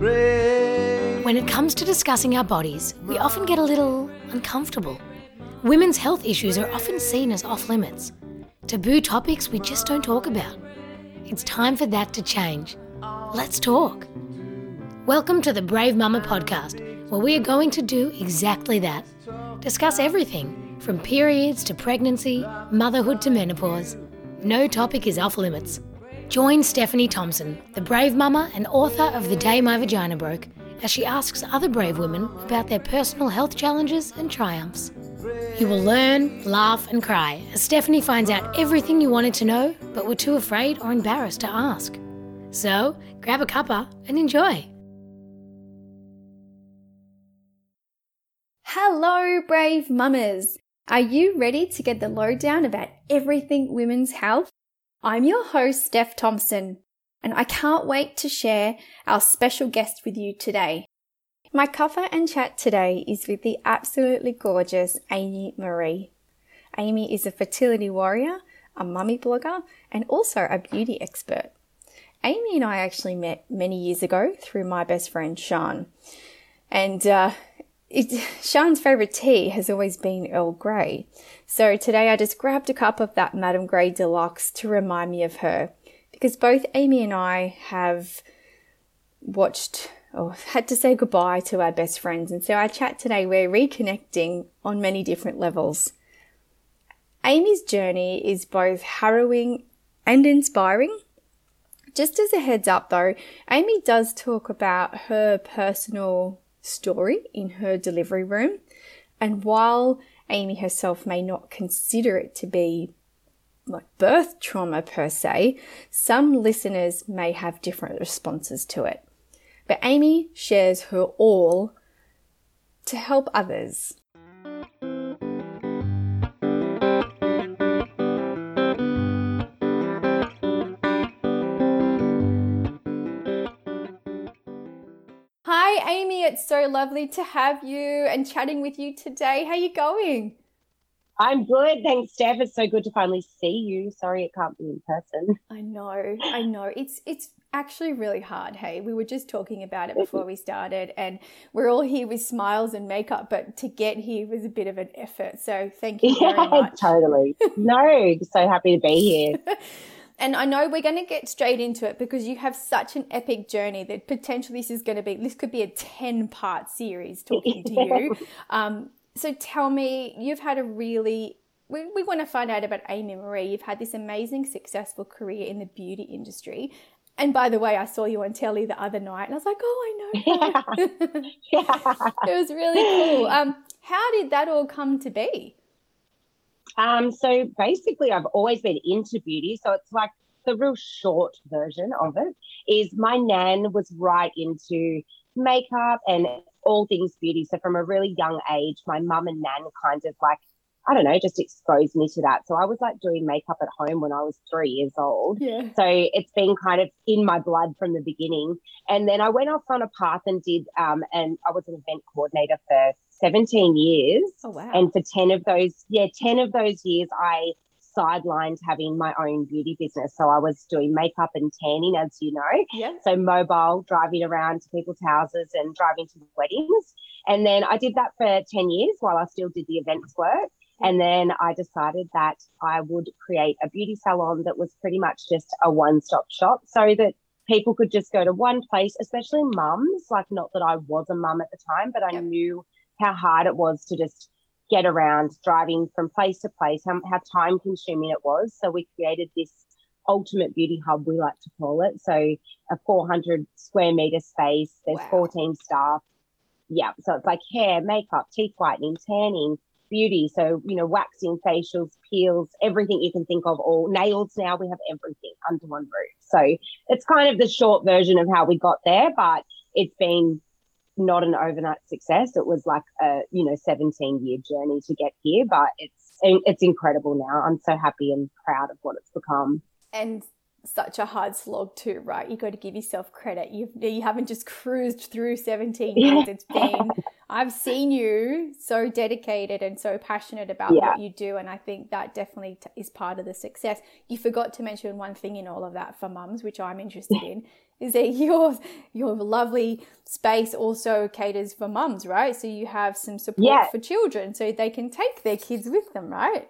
When it comes to discussing our bodies, we often get a little uncomfortable. Women's health issues are often seen as off limits, taboo topics we just don't talk about. It's time for that to change. Let's talk. Welcome to the Brave Mama podcast, where we are going to do exactly that discuss everything from periods to pregnancy, motherhood to menopause. No topic is off limits. Join Stephanie Thompson, the brave mama and author of The Day My Vagina Broke, as she asks other brave women about their personal health challenges and triumphs. You will learn, laugh, and cry as Stephanie finds out everything you wanted to know but were too afraid or embarrassed to ask. So, grab a cuppa and enjoy. Hello, brave mamas! Are you ready to get the lowdown about everything women's health? I'm your host, Steph Thompson, and I can't wait to share our special guest with you today. My cover and chat today is with the absolutely gorgeous Amy Maree. Amy is a fertility warrior, a mummy blogger, and also a beauty expert. Amy and I actually met many years ago through my best friend Sean. And uh, it, Sean's favourite tea has always been Earl Grey. So today I just grabbed a cup of that Madame Grey Deluxe to remind me of her. Because both Amy and I have watched or had to say goodbye to our best friends. And so our chat today, we're reconnecting on many different levels. Amy's journey is both harrowing and inspiring. Just as a heads up though, Amy does talk about her personal story in her delivery room. And while Amy herself may not consider it to be like birth trauma per se, some listeners may have different responses to it. But Amy shares her all to help others. Hi, Amy. It's so lovely to have you and chatting with you today. How are you going? I'm good. Thanks, Steph. It's so good to finally see you. Sorry it can't be in person. I know. I know. It's it's actually really hard. Hey, we were just talking about it before we started, and we're all here with smiles and makeup, but to get here was a bit of an effort. So thank you very yeah, much. Totally. No, so happy to be here. And I know we're going to get straight into it because you have such an epic journey that potentially this is going to be, this could be a 10 part series talking to you. Um, so tell me, you've had a really, we, we want to find out about Amy Maree. You've had this amazing, successful career in the beauty industry. And by the way, I saw you on telly the other night and I was like, oh, I know. Yeah. yeah. it was really cool. Um, how did that all come to be? Um, so basically, I've always been into beauty. So it's like the real short version of it is my nan was right into makeup and all things beauty. So from a really young age, my mum and nan kind of like, I don't know, just exposed me to that. So I was like doing makeup at home when I was three years old. Yeah. So it's been kind of in my blood from the beginning. And then I went off on a path and did, um, and I was an event coordinator for 17 years. Oh, wow. And for 10 of those, yeah, 10 of those years, I sidelined having my own beauty business. So I was doing makeup and tanning, as you know. Yeah. So mobile, driving around to people's houses and driving to weddings. And then I did that for 10 years while I still did the events work. And then I decided that I would create a beauty salon that was pretty much just a one stop shop so that people could just go to one place, especially mums. Like, not that I was a mum at the time, but I Yep. knew how hard it was to just get around driving from place to place, how, how time consuming it was. So we created this ultimate beauty hub, we like to call it. So a 400 square meter space, there's Wow. 14 staff. Yeah. So it's like hair, makeup, teeth whitening, tanning, beauty. So, you know, waxing, facials, peels, everything you can think of, all nails now, we have everything under one roof. So it's kind of the short version of how we got there, but it's been not an overnight success. It was like a, you know, 17 year journey to get here, but it's it's incredible now. I'm so happy and proud of what it's become. and such a hard slog too, right? You got to give yourself credit. You you haven't just cruised through 17 years. It's been I've seen you so dedicated and so passionate about Yeah. what you do, and I think that definitely t- is part of the success. You forgot to mention one thing in all of that for mums, which I'm interested in, is that your your lovely space also caters for mums, right? So you have some support Yeah. for children, so they can take their kids with them, right?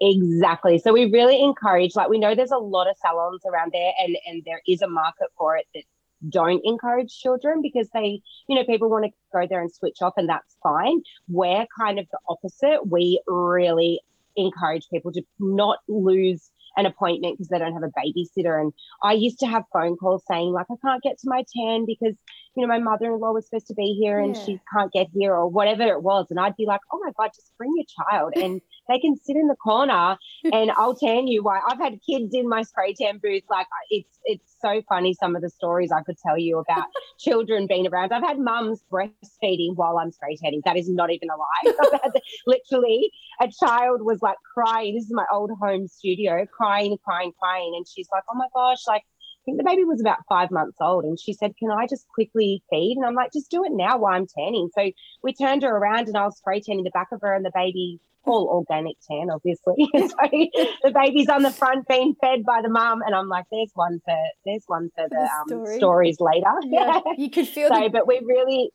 Exactly. So we really encourage, like we know there's a lot of salons around there and and there is a market for it that don't encourage children because they, you know, people want to go there and switch off and that's fine. We're kind of the opposite. We really encourage people to not lose an appointment because they don't have a babysitter. And I used to have phone calls saying, like, I can't get to my tan because, you know, my mother in law was supposed to be here and Yeah. she can't get here or whatever it was. And I'd be like, oh my God, just bring your child and they can sit in the corner and I'll tan you. Why I've had kids in my spray tan booth. Like it's it's so funny some of the stories I could tell you about children being around. I've had mums breastfeeding while I'm spray tanning. That is not even a lie. I've had literally a child was like crying. This is my old home studio, crying, crying, crying, and she's like, "Oh my gosh!" Like think the baby was about five months old, and she said, "Can I just quickly feed?" And I'm like, "Just do it now while I'm tanning." So we turned her around, and I was spray tanning the back of her, and the baby all organic tan, obviously. so the baby's on the front being fed by the mum, and I'm like, "There's one for there's one for the, um, story. stories later." Yeah, you could feel so the but we really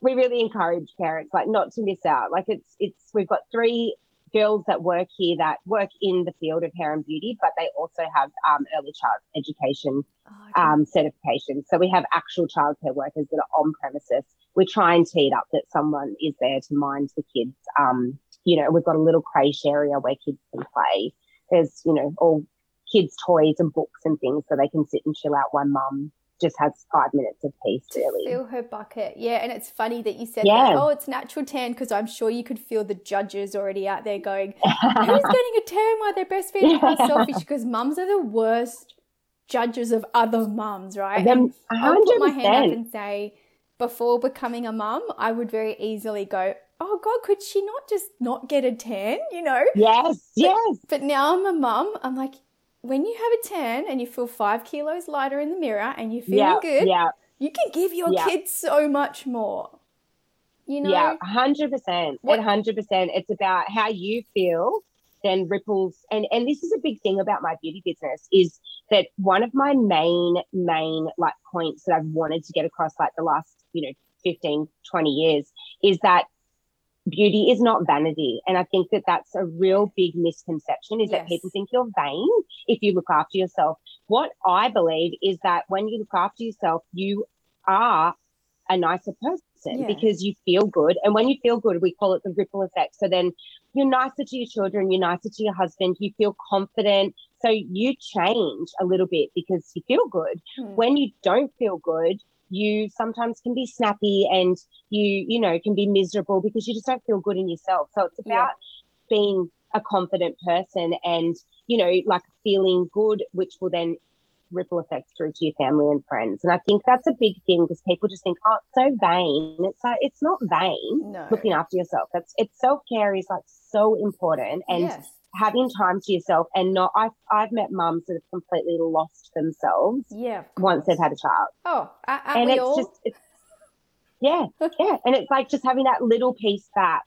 we really encourage parents like not to miss out like it's it's we've got three girls that work here that work in the field of hair and beauty but they also have um, early child education Oh, okay. um, certification so we have actual childcare workers that are on premises. We try and tee it up that someone is there to mind the kids um, you know we've got a little creche area where kids can play. There's you know all kids toys and books and things so they can sit and chill out while mum just has five minutes of peace really Fill her bucket. Yeah, and it's funny that you said Yeah. that. Oh, it's natural tan because I'm sure you could feel the judges already out there going, Who's getting a tan while they're breastfeeding? How selfish. Because mums are the worst judges of other mums, right? Them- And I'll put my hand up and say, before becoming a mum, I would very easily go, Oh God, could she not just not get a tan? You know? Yes, yes. But now I'm a mum, I'm like, when you have a tan and you feel five kilos lighter in the mirror and you're feeling Yeah, good, yeah, you can give your Yeah. kids so much more. You know? yeah, hundred percent. What- One hundred percent. It's about how you feel, then ripples. And and this is a big thing about my beauty business is that one of my main main like points that I've wanted to get across like the last you know 15, 20 years is that beauty is not vanity. And I think that that's a real big misconception is that people think you're vain if you look after yourself. What I believe is that when you look after yourself, you are a nicer person Yeah. because you feel good. And when you feel good, we call it the ripple effect. So then you're nicer to your children, you're nicer to your husband, you feel confident. So you change a little bit because you feel good. Hmm. When you don't feel good, you sometimes can be snappy and you, you know, can be miserable because you just don't feel good in yourself. So it's Yeah. about being a confident person and, you know, like feeling good, which will then ripple effects through to your family and friends. And I think that's a big thing because people just think, oh, it's so vain. It's like it's not vain. No. Looking after yourself. That's it's self care is like so important and yes. having time to yourself and not I've I've met mums that have completely lost themselves Yeah. once they've had a child. Oh, and it's all? just it's, yeah, yeah. And it's like just having that little piece back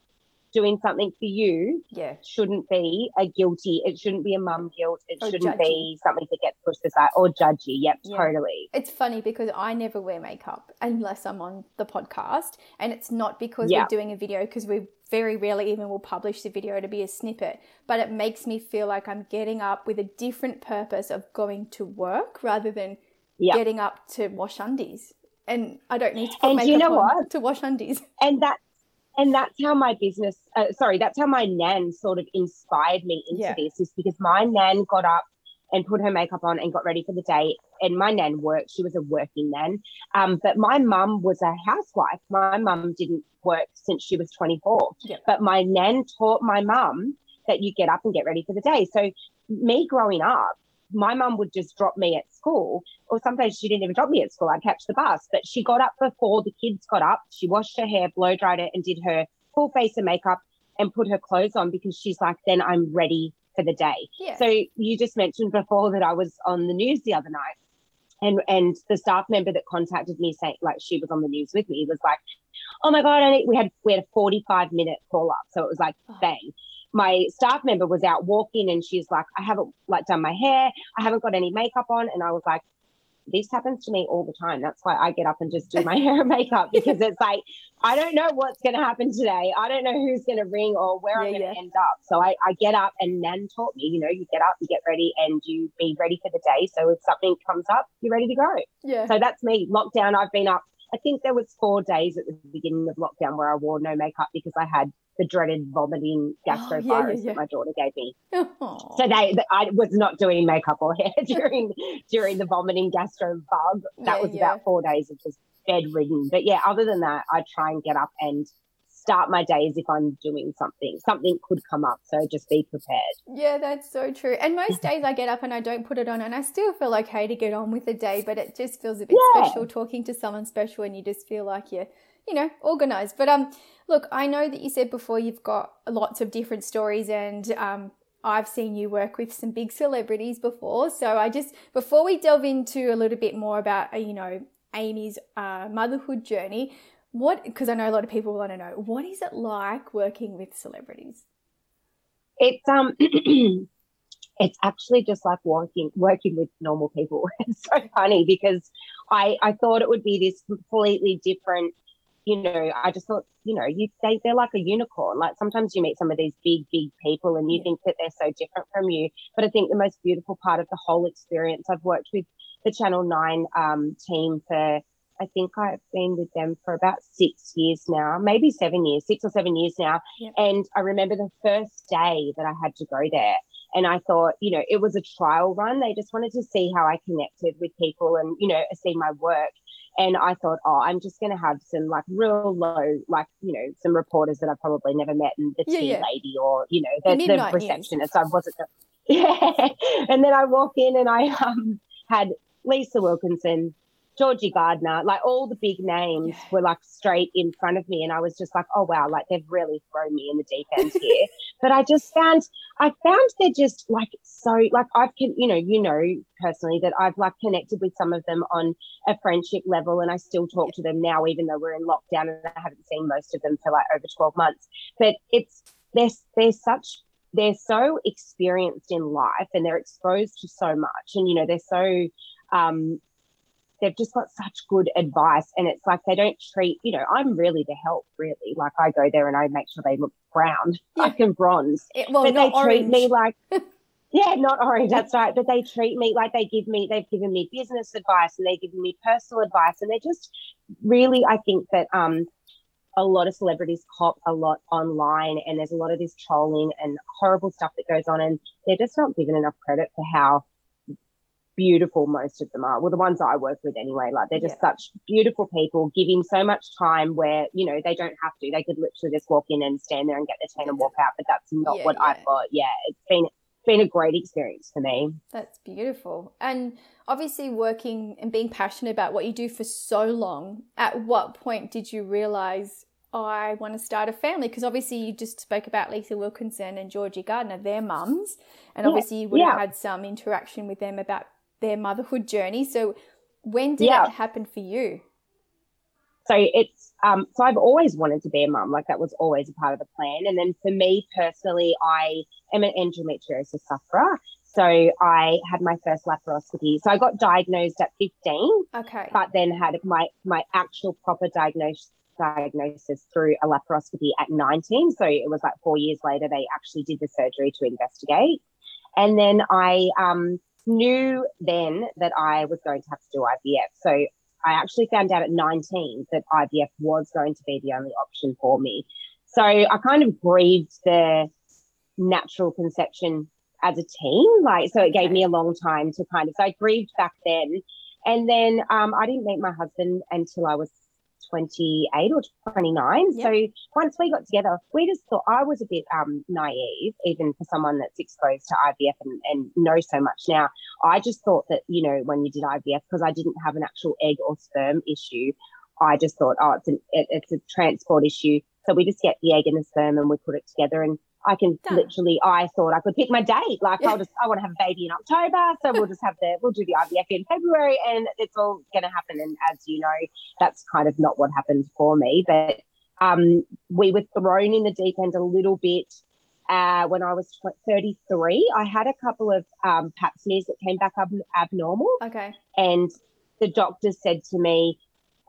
doing something for you yeah. shouldn't be a guilty. It shouldn't be a mum guilt. It Or shouldn't judgy. be something that gets pushed aside or judgy. Yep, Yeah. totally. It's funny because I never wear makeup unless I'm on the podcast. And it's not because Yeah. we're doing a video, because we very rarely even will publish the video to be a snippet. But it makes me feel like I'm getting up with a different purpose of going to work rather than Yeah. getting up to wash undies. And I don't need to put And makeup you know on what? to wash undies. and that and that's how my business uh, sorry that's how my nan sort of inspired me into Yeah. this is because my nan got up and put her makeup on and got ready for the day. And my nan worked she was a working nan. Um, but my mum was a housewife. My mum didn't work since she was 24 Yeah. but my nan taught my mum that you get up and get ready for the day. So me growing up my mum would just drop me at school or sometimes she didn't even drop me at school. I'd catch the bus. But she got up before the kids got up. She washed her hair, blow dried it, and did her full face of makeup and put her clothes on because she's like, then I'm ready for the day. Yeah. So you just mentioned before that I was on the news the other night. And and the staff member that contacted me saying like she was on the news with me was like, oh my god, I need, we had we had a forty five minute call up, so it was like Oh. bang. My staff member was out walking, and she's like, I haven't like done my hair, I haven't got any makeup on, and I was like, this happens to me all the time. That's why I get up and just do my hair and makeup because it's like I don't know what's going to happen today. I don't know who's going to ring or where I'm going to yeah. end up. So I, I get up, and Nan taught me, you know, you get up, you get ready, and you be ready for the day. So if something comes up, you're ready to go. Yeah. So that's me. Lockdown, I've been up. I think there was four days at the beginning of lockdown where I wore no makeup because I had the dreaded vomiting Oh, yeah, yeah, yeah. that my daughter gave me. So they, I was not doing makeup or hair during during the vomiting gastro bug. That was about four days of just bedridden. But yeah, other than that, I try and get up and start my day as if I'm doing something. Something could come up, so just be prepared. Yeah, that's so true. And most days I get up and I don't put it on, and I still feel okay to get on with the day, but it just feels a bit Yeah. special talking to someone special, and you just feel like you're, you know, organized. But um, look, I know that you said before you've got lots of different stories, and um, I've seen you work with some big celebrities before. So I just before we delve into a little bit more about uh, you know Amy's uh, motherhood journey. What, because I know a lot of people want to know, what is it like working with celebrities? It's um it's actually just like working working with normal people. It's so funny because I I thought it would be this completely different, you know, I just thought, you know, you they they're like a unicorn. Like sometimes you meet some of these big, big people and you think that they're so different from you. But I think the most beautiful part of the whole experience, I've worked with the Channel Nine um team for I think I've been with them for about six years now, maybe seven years, six or seven years now. Yep. And I remember the first day that I had to go there. And I thought, you know, it was a trial run. They just wanted to see how I connected with people and, you know, see my work. And I thought, oh, I'm just going to have some like real low, like, you know, some reporters that I've probably never met and the Yeah, tea yeah. lady or, you know, The the, the, midnight news. receptionist. I wasn't, yeah. And then I walk in and I um, had Lisa Wilkinson, Georgie Gardner, like all the big names Yeah. were like straight in front of me. And I was just like, oh, wow, like they've really thrown me in the deep end here. but I just found, I found they're just like so, like I've, con- you know, you know personally that I've like connected with some of them on a friendship level and I still talk to them now, even though we're in lockdown and I haven't seen most of them for like over 12 months. But it's, they're, they're such, they're so experienced in life and they're exposed to so much. And, you know, they're so, um, they've just got such good advice and it's like they don't treat you know i'm really the help really like i go there and i make sure they look brown Yeah. i can bronze It, well, but they not treat orange. me like yeah not orange that's right but they treat me like they give me they've given me business advice and they've given me personal advice and they're just really i think that um a lot of celebrities cop a lot online and there's a lot of this trolling and horrible stuff that goes on and they're just not given enough credit for how beautiful most of them are. Well, the ones I work with anyway, like they're just such beautiful people giving so much time where, you know, they don't have to. They could literally just walk in and stand there and get their tan and walk out, but that's not Yeah, what yeah. I've got. Yeah, it's been been a great experience for me. That's beautiful. And obviously, working and being passionate about what you do for so long, at what point did you realize I want to start a family? Because obviously, you just spoke about Lisa Wilkinson and Georgie Gardner, their mums. And Yeah, obviously, you would have had some interaction with them about their motherhood journey. So, when did Yeah. it happen for you? So it's um so I've always wanted to be a mum, like that was always a part of the plan. And then for me personally, I am an endometriosis sufferer. So I had my first laparoscopy. So I got diagnosed at 15 Okay. but then had my my actual proper diagnosis diagnosis through a laparoscopy at 19 so it was like four years later they actually did the surgery to investigate and then i um, knew then that i was going to have to do ivf so i actually found out at 19 that ivf was going to be the only option for me. So i kind of grieved the natural conception as a teen like so it gave me a long time to kind of so i grieved back then. And then um, I didn't meet my husband until I was 28 or 29. Yep. So once we got together, we just thought I was a bit um, naive, even for someone that's exposed to IVF and, and knows so much now. I just thought that, you know, when you did IVF, because I didn't have an actual egg or sperm issue, I just thought, oh, it's, an, it, it's a transport issue. So we just get the egg and the sperm and we put it together. And I can Done. literally, I thought I could pick my date. Like, I'll just, I want to have a baby in October. So we'll just have the, we'll do the IVF in February and it's all going to happen. And as you know, that's kind of not what happened for me. But um, we were thrown in the deep end a little bit uh, when I was 33. I had a couple of um, pap smears that came back ab- abnormal. Okay. And the doctor said to me,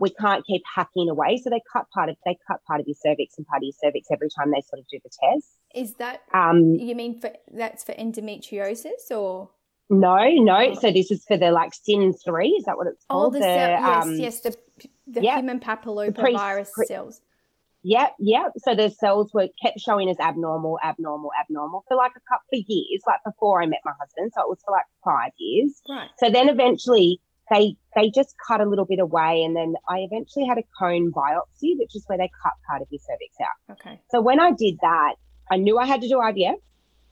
we can't keep hacking away. So they cut part of they cut part of your cervix and part of your cervix every time they sort of do the test. Is that Um, you mean for that's for endometriosis or no, no. So this is for the like CIN three. Is that what it's oh called? the, cell, yes um, yes the the yeah, human papillomavirus pre- cells. Yep, yep. So the cells were kept showing as abnormal, abnormal, abnormal for like a couple of years, like before I met my husband. So it was for like five years. Right. So then eventually they they just cut a little bit away, and then I eventually had a cone biopsy, which is where they cut part of your cervix out. Okay. So when I did that, I knew I had to do IVF.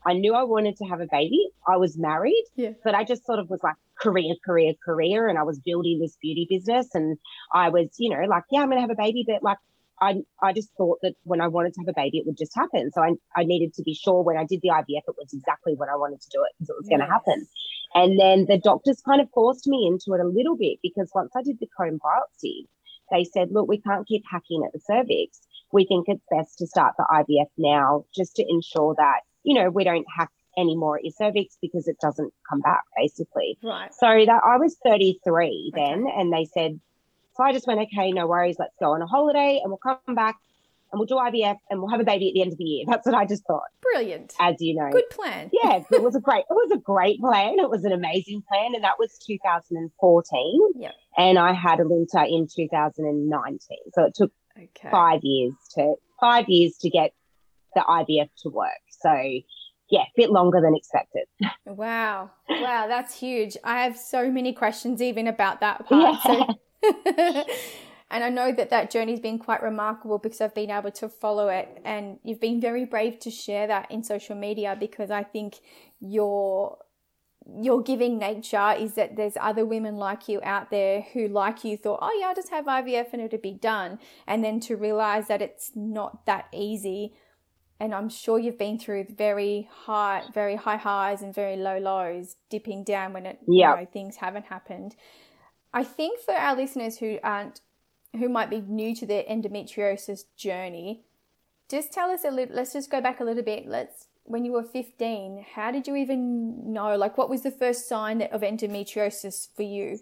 I knew I wanted to have a baby. I was married, Yeah. but I just sort of was like career, career, career, and I was building this beauty business, and I was, you know, like, yeah, I'm gonna have a baby, but like. I, I just thought that when I wanted to have a baby, it would just happen. So I, I needed to be sure when I did the IVF, it was exactly when I wanted to do it because it was going to happen. And then the doctors kind of forced me into it a little bit because once I did the cone biopsy, they said, look, we can't keep hacking at the cervix. We think it's best to start the IVF now just to ensure that, you know, we don't hack any more at your cervix because it doesn't come back, basically. Right. So that I was 33 then, Okay. and they said, so I just went, okay, no worries, let's go on a holiday and we'll come back and we'll do IVF and we'll have a baby at the end of the year. That's what I just thought, Brilliant. as you know. Good plan. Yeah, it was a great, it was a great plan. It was an amazing plan, and that was 2014. Yep. And I had a Alinta in 2019, so it took Okay. five years to five years to get the IVF to work. So yeah, a bit longer than expected. Wow. Wow, that's huge. I have so many questions even about that part. So and I know that that journey's been quite remarkable because I've been able to follow it. And you've been very brave to share that in social media because I think your your giving nature is that there's other women like you out there who like you thought oh yeah I'll just have IVF and it'll be done. And then to realize that it's not that easy. And I'm sure you've been through very high very high highs and very low lows dipping down when it Yeah. you know things haven't happened. I think for our listeners who aren't who might be new to their endometriosis journey, just tell us a little. Let's just go back a little bit. Let's when you were 15, how did you even know? Like, what was the first sign of endometriosis for you?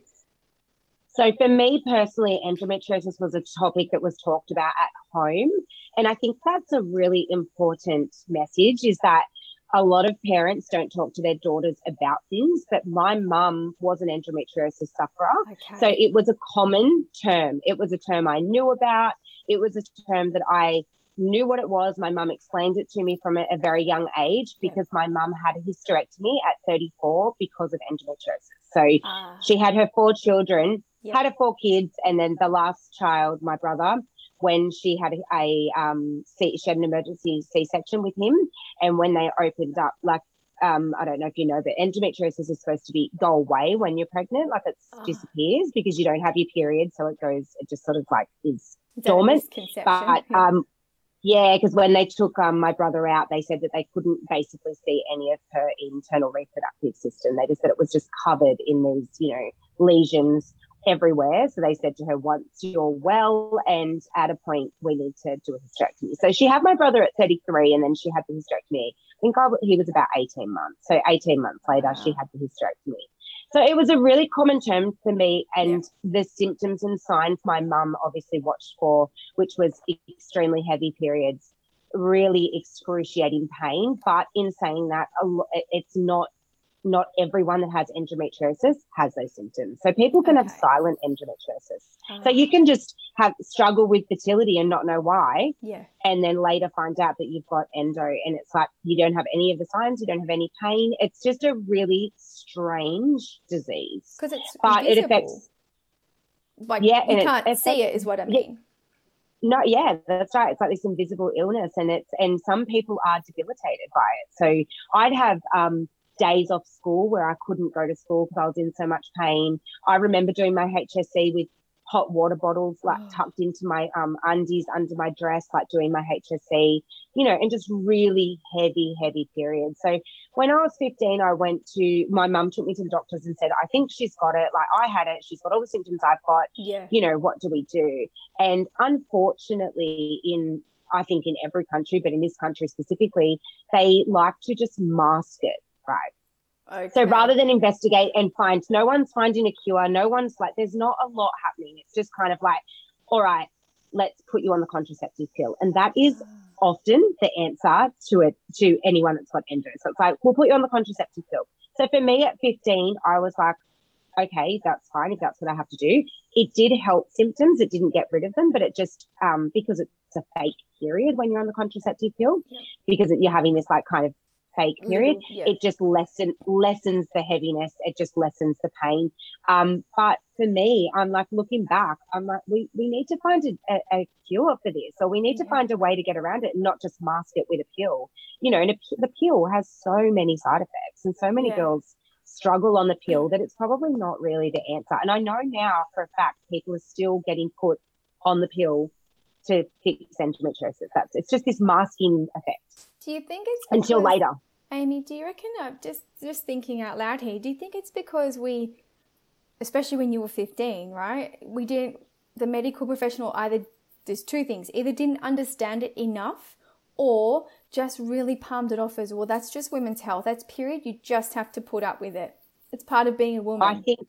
So for me personally, endometriosis was a topic that was talked about at home. And I think that's a really important message is that a lot of parents don't talk to their daughters about things, but my mum was an endometriosis sufferer. Okay. So it was a common term. It was a term I knew about. It was a term that I knew what it was. My mum explained it to me from a, a very young age because my mum had a hysterectomy at 34 because of endometriosis. So Ah, she had her four children, Yep. had her four kids, and then the last child, my brother, when she had a, um, C, she had an emergency C-section with him, and when they opened up, like um, I don't know if you know, but endometriosis is supposed to be go away when you're pregnant, like it Ah. disappears because you don't have your period, so it goes, it just sort of like is is that a dormant, but Yeah. um, yeah, because when they took um, my brother out, they said that they couldn't basically see any of her internal reproductive system. They just said it was just covered in these, you know, lesions everywhere. So they said to her, once you're well and at a point, we need to do a hysterectomy. So she had my brother at 33 and then she had the hysterectomy. I think I, he was about 18 months. So 18 months later, she had the hysterectomy. So it was a really common term for me, and the symptoms and signs my mum obviously watched for, which was extremely heavy periods, really excruciating pain. But in saying that, a lo- it- it's not not everyone that has endometriosis has those symptoms. So people can have silent endometriosis. Ah, So you can just have struggle with fertility and not know why, yeah. and then later find out that you've got endo, and it's like you don't have any of the signs, you don't have any pain. It's just a really strange disease. Because it's But it affects like Yeah, you and it can't see affects- it is what I yeah. mean. No, yeah, that's right. It's like this invisible illness, and it's and some people are debilitated by it. So I'd have um, days off school where I couldn't go to school because I was in so much pain. I remember doing my HSC with hot water bottles like Oh. tucked into my um undies under my dress, like doing my HSC, you know, and just really heavy, heavy periods. So when I was 15, I went to my mum took me to the doctors and said, I think she's got it. Like I had it, she's got all the symptoms I've got. Yeah. You know, what do we do? And unfortunately, in I think in every country, but in this country specifically, they like to just mask it, right? Okay. So rather than investigate and find, no one's finding a cure. No one's like, there's not a lot happening. It's just kind of like, all right, let's put you on the contraceptive pill, and that is often the answer to it to anyone that's got endo. So it's like, we'll put you on the contraceptive pill. So for me at 15, I was like, okay, that's fine if that's what I have to do. It did help symptoms. It didn't get rid of them, but it just um, because it's a fake period when you're on the contraceptive pill, because you're having this like kind of fake period. Yeah. it just lessen lessens the heaviness. It just lessens the pain. Um but for me i'm like looking back i'm like we we need to find a, a, cure for this. Or we need to find a way to get around it and not just mask it with a pill. You know and a, the pill has so many side effects and so many Yeah. girls struggle on the pill that it's probably not really the answer. And i know now for a fact people are still getting put on the pill to fix endometriosis. That's it's just this masking effect Do you think it's until later Amy, do you reckon? Uh, just just thinking out loud here. Do you think it's because we, especially when you were fifteen, right? We didn't. The medical professional either there's two things: either didn't understand it enough, or just really palmed it off as well. That's just women's health. That's period. You just have to put up with it. It's part of being a woman. I think,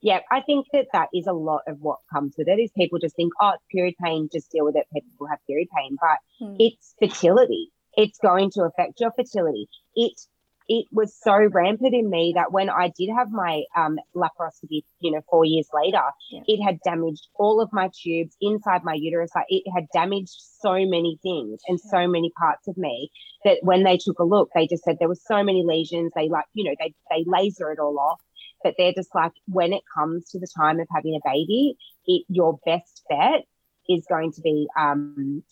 yeah, I think that that is a lot of what comes with it. Is people just think, oh, it's period pain, just deal with it. People have period pain, but Hmm. it's fertility. It's going to affect your fertility. It it was so rampant in me that when I did have my um, laparoscopy, you know, four years later, Yeah. it had damaged all of my tubes inside my uterus. Like it had damaged so many things and so many parts of me that when they took a look, they just said there were so many lesions. They like, you know, they they laser it all off. But they're just like, when it comes to the time of having a baby, it your best bet is going to be um,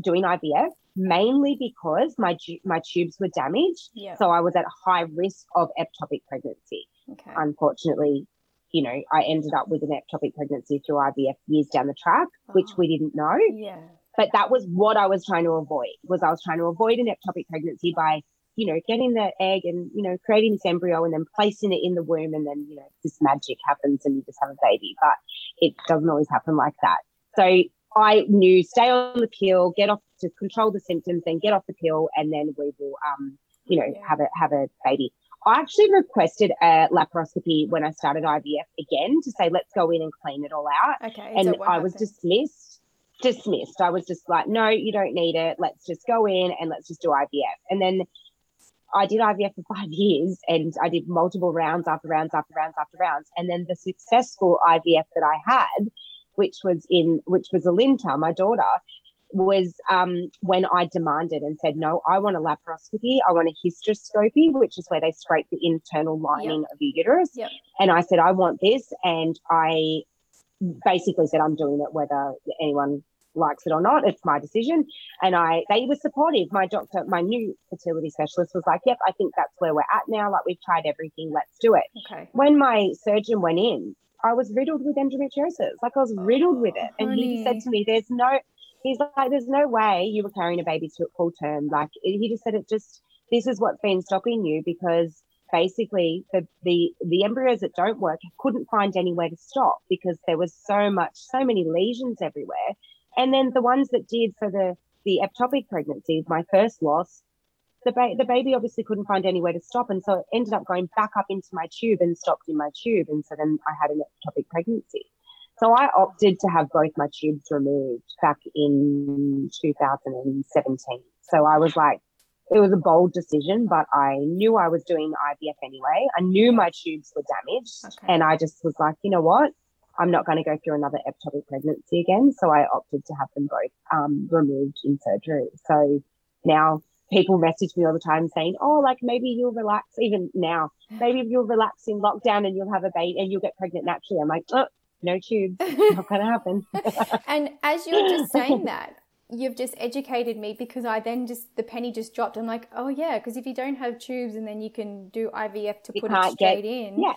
doing IVF, mainly because my my tubes were damaged, yeah. so I was at high risk of ectopic pregnancy. Okay. Unfortunately, you know, I ended up with an ectopic pregnancy through IVF years down the track, which Oh. we didn't know. yeah. But that was what I was trying to avoid. Was I was trying to avoid an ectopic pregnancy by you know, getting the egg and, you know, creating this embryo and then placing it in the womb and then, you know, this magic happens and you just have a baby. But it doesn't always happen like that. So I knew stay on the pill, get off to control the symptoms, then get off the pill, and then we will um, you know, have a have a baby. I actually requested a laparoscopy when I started IVF again to say, let's go in and clean it all out Okay. and so I was happened? dismissed. Dismissed. I was just like, no, you don't need it. Let's just go in and let's just do IVF. And then I did IVF for five years and I did multiple rounds after rounds after rounds after rounds. And then the successful IVF that I had, which was in which was Alinta, my daughter, was um, when I demanded and said, no, I want a laparoscopy. I want a hysteroscopy, which is where they scrape the internal lining of your uterus. Yep. And I said, I want this. And I basically said, I'm doing it whether anyone likes it or not. It's my decision. And I, they were supportive. My doctor, my new fertility specialist was like, yep, I think that's where we're at now. Like we've tried everything. Let's do it. Okay. When my surgeon went in, I was riddled with endometriosis. Like I was riddled with it. And he said to me, there's no, he's like, there's no way you were carrying a baby to full term. Like he just said, it just, this is what's been stopping you because basically the, the, the embryos that don't work couldn't find anywhere to stop because there was so much, so many lesions everywhere. And then the ones that did for the, the ectopic pregnancies, my first loss, the, ba- the baby obviously couldn't find anywhere to stop. And so it ended up going back up into my tube and stopped in my tube. And so then I had an ectopic pregnancy. So I opted to have both my tubes removed back in 2017. So I was like, it was a bold decision, but I knew I was doing IVF anyway. I knew my tubes were damaged. Okay. And I just was like, you know what? I'm not going to go through another ectopic pregnancy again. So I opted to have them both um, removed in surgery. So now people message me all the time saying, oh, like maybe you'll relax. Even now, maybe you'll relax in lockdown and you'll have a baby and you'll get pregnant naturally. I'm like, oh, no tubes. Not to happen. and as you were just saying that, you've just educated me because I then just the penny just dropped. I'm like, oh yeah, because if you don't have tubes and then you can do IVF to You put it can't get- in, yeah.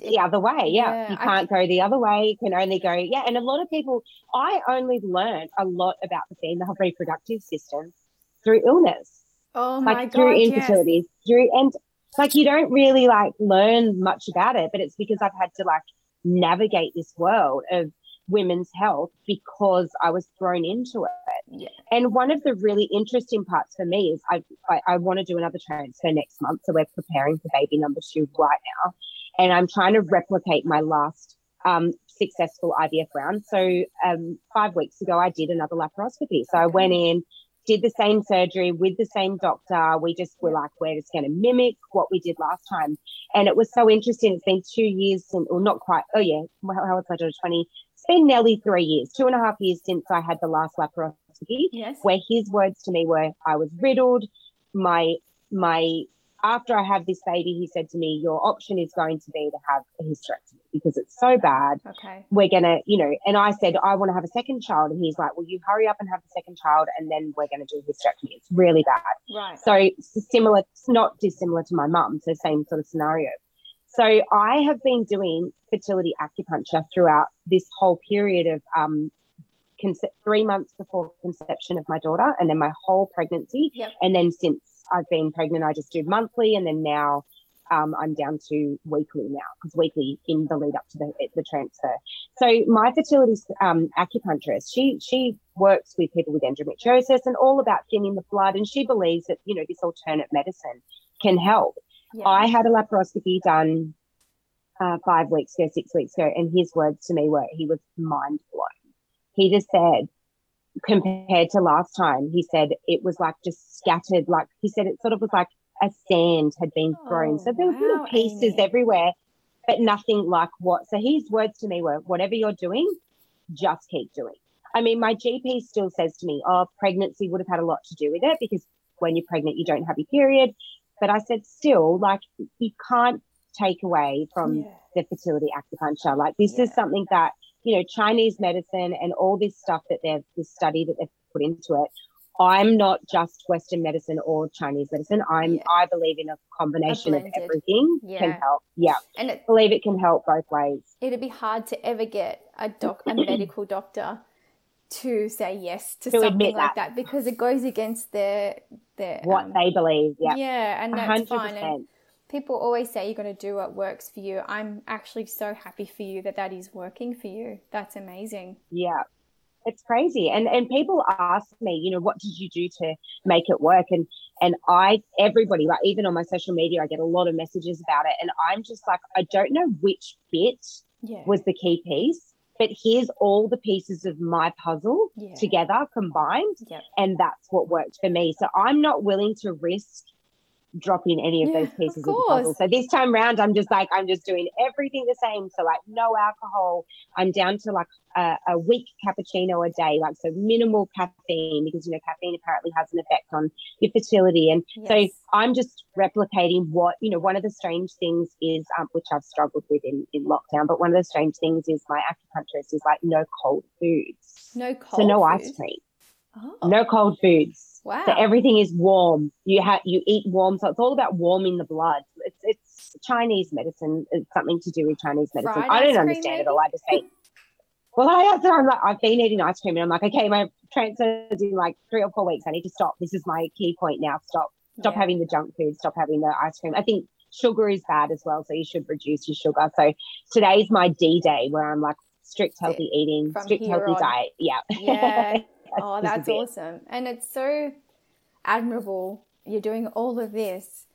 the other way. Yeah. Yeah, you can't go the other way. You can only go, yeah. And a lot of people, I only learned a lot about the female reproductive system through illness, Oh my like through god, yes. infertility, through, and like you don't really like learn much about it, but it's because I've had to like navigate this world of women's health because I was thrown into it. Yeah. And one of the really interesting parts for me is I, I, I want to do another transfer next month. So we're preparing for baby number two right now. And I'm trying to replicate my last um, successful IVF round. So um, five weeks ago, I did another laparoscopy. So I went in, did the same surgery with the same doctor. We just were like, we're just going to mimic what we did last time. And it was so interesting. It's been two years since, or not quite, oh yeah, how how old's my daughter? 20. It's been nearly three years, two and a half years since I had the last laparoscopy Yes. where his words to me were I was riddled. My my after I have this baby, he said to me, Your option is going to be to have a hysterectomy because it's so bad. Okay. We're gonna, you know, and I said, I want to have a second child. And he's like, Well, you hurry up and have the second child and then we're gonna do a hysterectomy. It's really bad. Right. So similar, it's not dissimilar to my mum, so same sort of scenario. So I have been doing fertility acupuncture throughout this whole period of um, conce- three months before conception of my daughter, and then my whole pregnancy, Yep. and then since I've been pregnant, I just do monthly, and then now um, I'm down to weekly now because weekly in the lead up to the, the transfer. So my fertility um, acupuncturist, she she works with people with endometriosis and all about thinning the blood, and she believes that you know this alternate medicine can help. Yeah. I had a laparoscopy done uh, five weeks ago, six weeks ago, and his words to me were he was mind blown. He just said, compared to last time, he said it was like just scattered, like he said it sort of was like a sand had been thrown. Oh, so there were little pieces Amy. everywhere, but nothing like what. So his words to me were, whatever you're doing, just keep doing. I mean, my GP still says to me, oh, pregnancy would have had a lot to do with it because when you're pregnant, you don't have your period. But I said, still, like, you can't take away from Yeah. the fertility acupuncture. Like, this is something that, you know, Chinese medicine and all this stuff that they've, this study that they've put into it. I'm not just Western medicine or Chinese medicine. I'm, Yeah. I believe in a combination of blended. everything can help. Yeah. And it, I believe it can help both ways. it'd be hard to ever get a doc, a medical doctor, to say yes to, To something like that. that because it goes against their their What um, they believe. Yeah. yeah, and that's hundred fine. And. People always say you're going to do what works for you. I'm actually so happy for you that that is working for you. That's amazing. Yeah. It's crazy. And and people ask me, you know, what did you do to make it work? And and I everybody, like even on my social media, I get a lot of messages about it. And I'm just like, I don't know which bit Yeah. was the key piece, but here's all the pieces of my puzzle yeah. together combined. Yep. And that's what worked for me. So I'm not willing to risk dropping any of Yeah, those pieces of, the puzzle. So this time round, I'm just like, I'm just doing everything the same. So like no alcohol. I'm down to like a, a weak cappuccino a day, like so minimal caffeine because you know caffeine apparently has an effect on your fertility. And so I'm just replicating what you know. One of the strange things is, um, which I've struggled with in, in lockdown, but one of the strange things is my acupuncturist is like no cold foods, no cold. so no ice cream, Oh, no cold foods. Wow. So everything is warm. You have you eat warm, so it's all about warming the blood. It's it's Chinese medicine. It's something to do with Chinese medicine. Fried I don't understand it all. I just say, well, I that's I'm like I've been eating ice cream, and I'm like, okay, my transfer's in like three or four weeks. I need to stop. This is my key point now. Stop. Stop Yeah. having the junk food. Stop having the ice cream. I think sugar is bad as well, so you should reduce your sugar. So today's my D day where I'm like strict healthy eating, From strict healthy on. diet. Yeah. Yeah. oh, that's awesome. And it's so admirable. You're doing all of this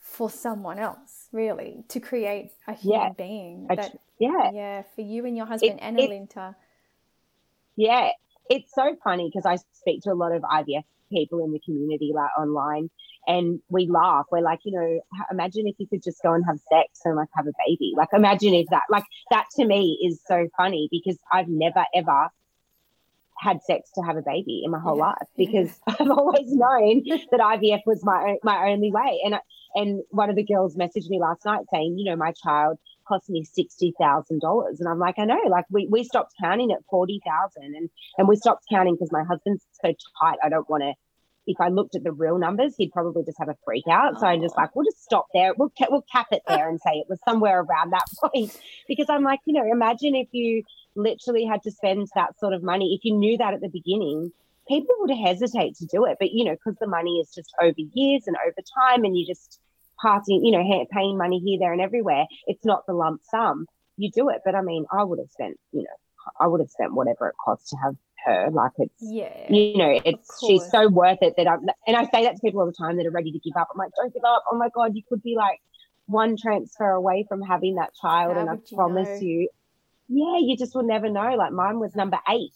for someone else, really, to create a human Yeah. being. That, tr- yeah. yeah, for you and your husband, and it- Alinta. Yeah, it's so funny because I speak to a lot of IVF people in the community, like online, and we laugh. We're like, you know, imagine if you could just go and have sex and like have a baby. Like, imagine if that, like, that to me is so funny because I've never ever had sex to have a baby in my whole Yeah, life because I've always known that IVF was my my only way. And I- and one of the girls messaged me last night saying, you know, my child cost me sixty thousand dollars, and I'm like, I know, like we we stopped counting at forty thousand, and and we stopped counting because my husband's so tight. I don't want to if I looked at the real numbers, he'd probably just have a freak out. So I'm just oh. like, we'll just stop there. We'll ca- we'll cap it there and say it was somewhere around that point. Because I'm like, you know, imagine if you literally had to spend that sort of money. If you knew that at the beginning, people would hesitate to do it. But you know, because the money is just over years and over time, and you just passing, you know, paying money here, there, and everywhere. It's not the lump sum. You do it. But I mean, I would have spent, you know, I would have spent whatever it costs to have her. Like it's, yeah, you know, it's she's so worth it that I'm. And I say that to people all the time that are ready to give up. I'm like, don't give up. Oh my god, you could be like one transfer away from having that child, How and I promise know? you, yeah, you just will never know. Like mine was number eight,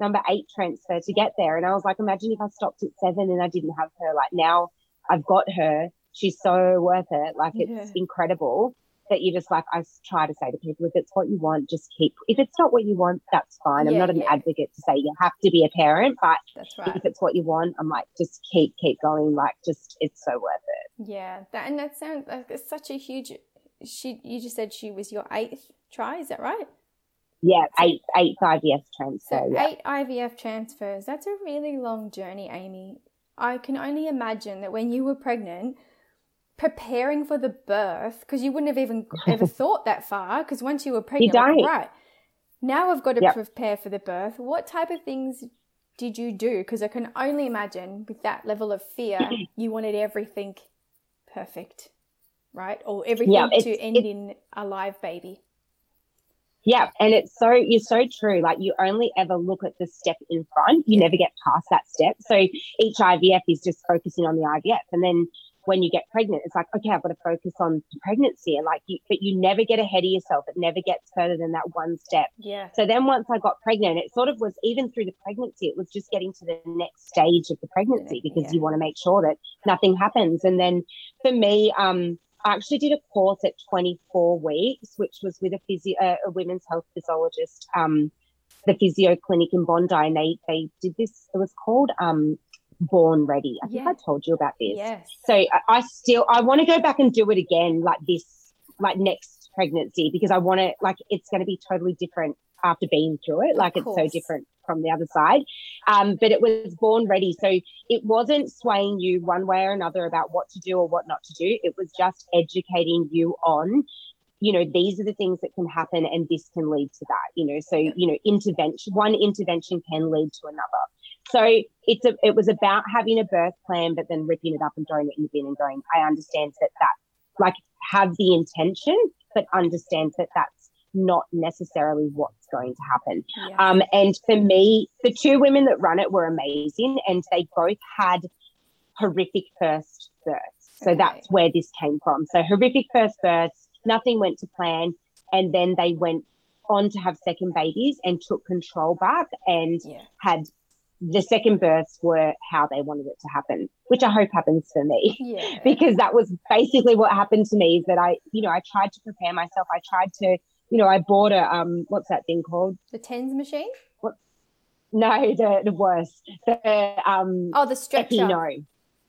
number eight transfer to get there, and I was like, imagine if I stopped at seven and I didn't have her. Like now, I've got her. She's so worth it. Like it's Yeah. incredible that you just like I try to say to people if it's what you want just keep if it's not what you want that's fine i'm not an yeah. advocate to say you have to be a parent but That's right. if it's what you want i'm like just keep keep going like just it's so worth it Yeah, that and that sounds like it's such a huge. She, you just said she was your eighth try. Is that right? Yeah eight eight ivf So transfer yeah eight IVF transfers. That's a really long journey, Amy. I can only imagine that when you were pregnant, preparing for the birth, because you wouldn't have even ever thought that far. Because once you were pregnant, like, right now I've got to Yep. prepare for the birth. What type of things did you do? Because I can only imagine with that level of fear, you wanted everything perfect, right? Or everything to end in a live baby. Yeah, and it's so you're so true. Like you only ever look at the step in front. You never get past that step. So each IVF is just focusing on the IVF, and then when you get pregnant, it's like okay, I've got to focus on pregnancy, and like you, but you never get ahead of yourself. It never gets further than that one step. Yeah. So then once I got pregnant, it sort of was even through the pregnancy, it was just getting to the next stage of the pregnancy because Yeah. you want to make sure that nothing happens. And then for me, um, I actually did a course at 24 weeks, which was with a physio, uh, a women's health physiologist, um, the physio clinic in Bondi, and they they did this. It was called um, Born Ready. I think Yeah. I told you about this. Yes. So I, I still I want to go back and do it again, like this, like next pregnancy, because I want to like it's going to be totally different after being through it. Like it's so different from the other side. Um, but it was born ready, so it wasn't swaying you one way or another about what to do or what not to do. It was just educating you on. You know, these are the things that can happen, and this can lead to that. You know, so you know, intervention. One intervention can lead to another. So it's a, it was about having a birth plan, but then ripping it up and throwing it in the bin and going, I understand that that, like, have the intention, but understand that that's not necessarily what's going to happen. Yeah. Um, and for me, the two women that run it were amazing, and they both had horrific first births. So Okay. that's where this came from. So horrific first births, nothing went to plan, and then they went on to have second babies and took control back and yeah. had the second births were how they wanted it to happen, which I hope happens for me. Yeah. Because that was basically what happened to me is that I, you know, I tried to prepare myself. I tried to, you know, I bought a um what's that thing called? The tens machine? What? No, the the worst. The um Oh, the stretcher. Epi-No.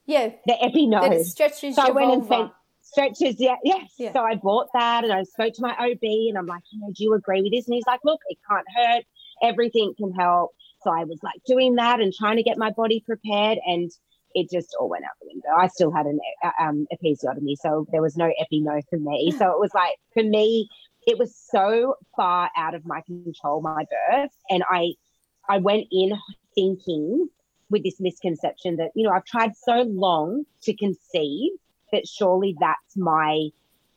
Yeah. The Epi-No. That stretches So I went and spent stretches. Yeah, yes. Yeah. So I bought that and I spoke to my OB and I'm like, you know, do you agree with this? And he's like, look, it can't hurt. Everything can help. So I was like doing that and trying to get my body prepared and it just all went out the window. I still had an uh, um, episiotomy, so there was no Epi-No for me. So it was like, for me, it was so far out of my control, my birth. And I, I went in thinking with this misconception that, you know, I've tried so long to conceive that surely that's my,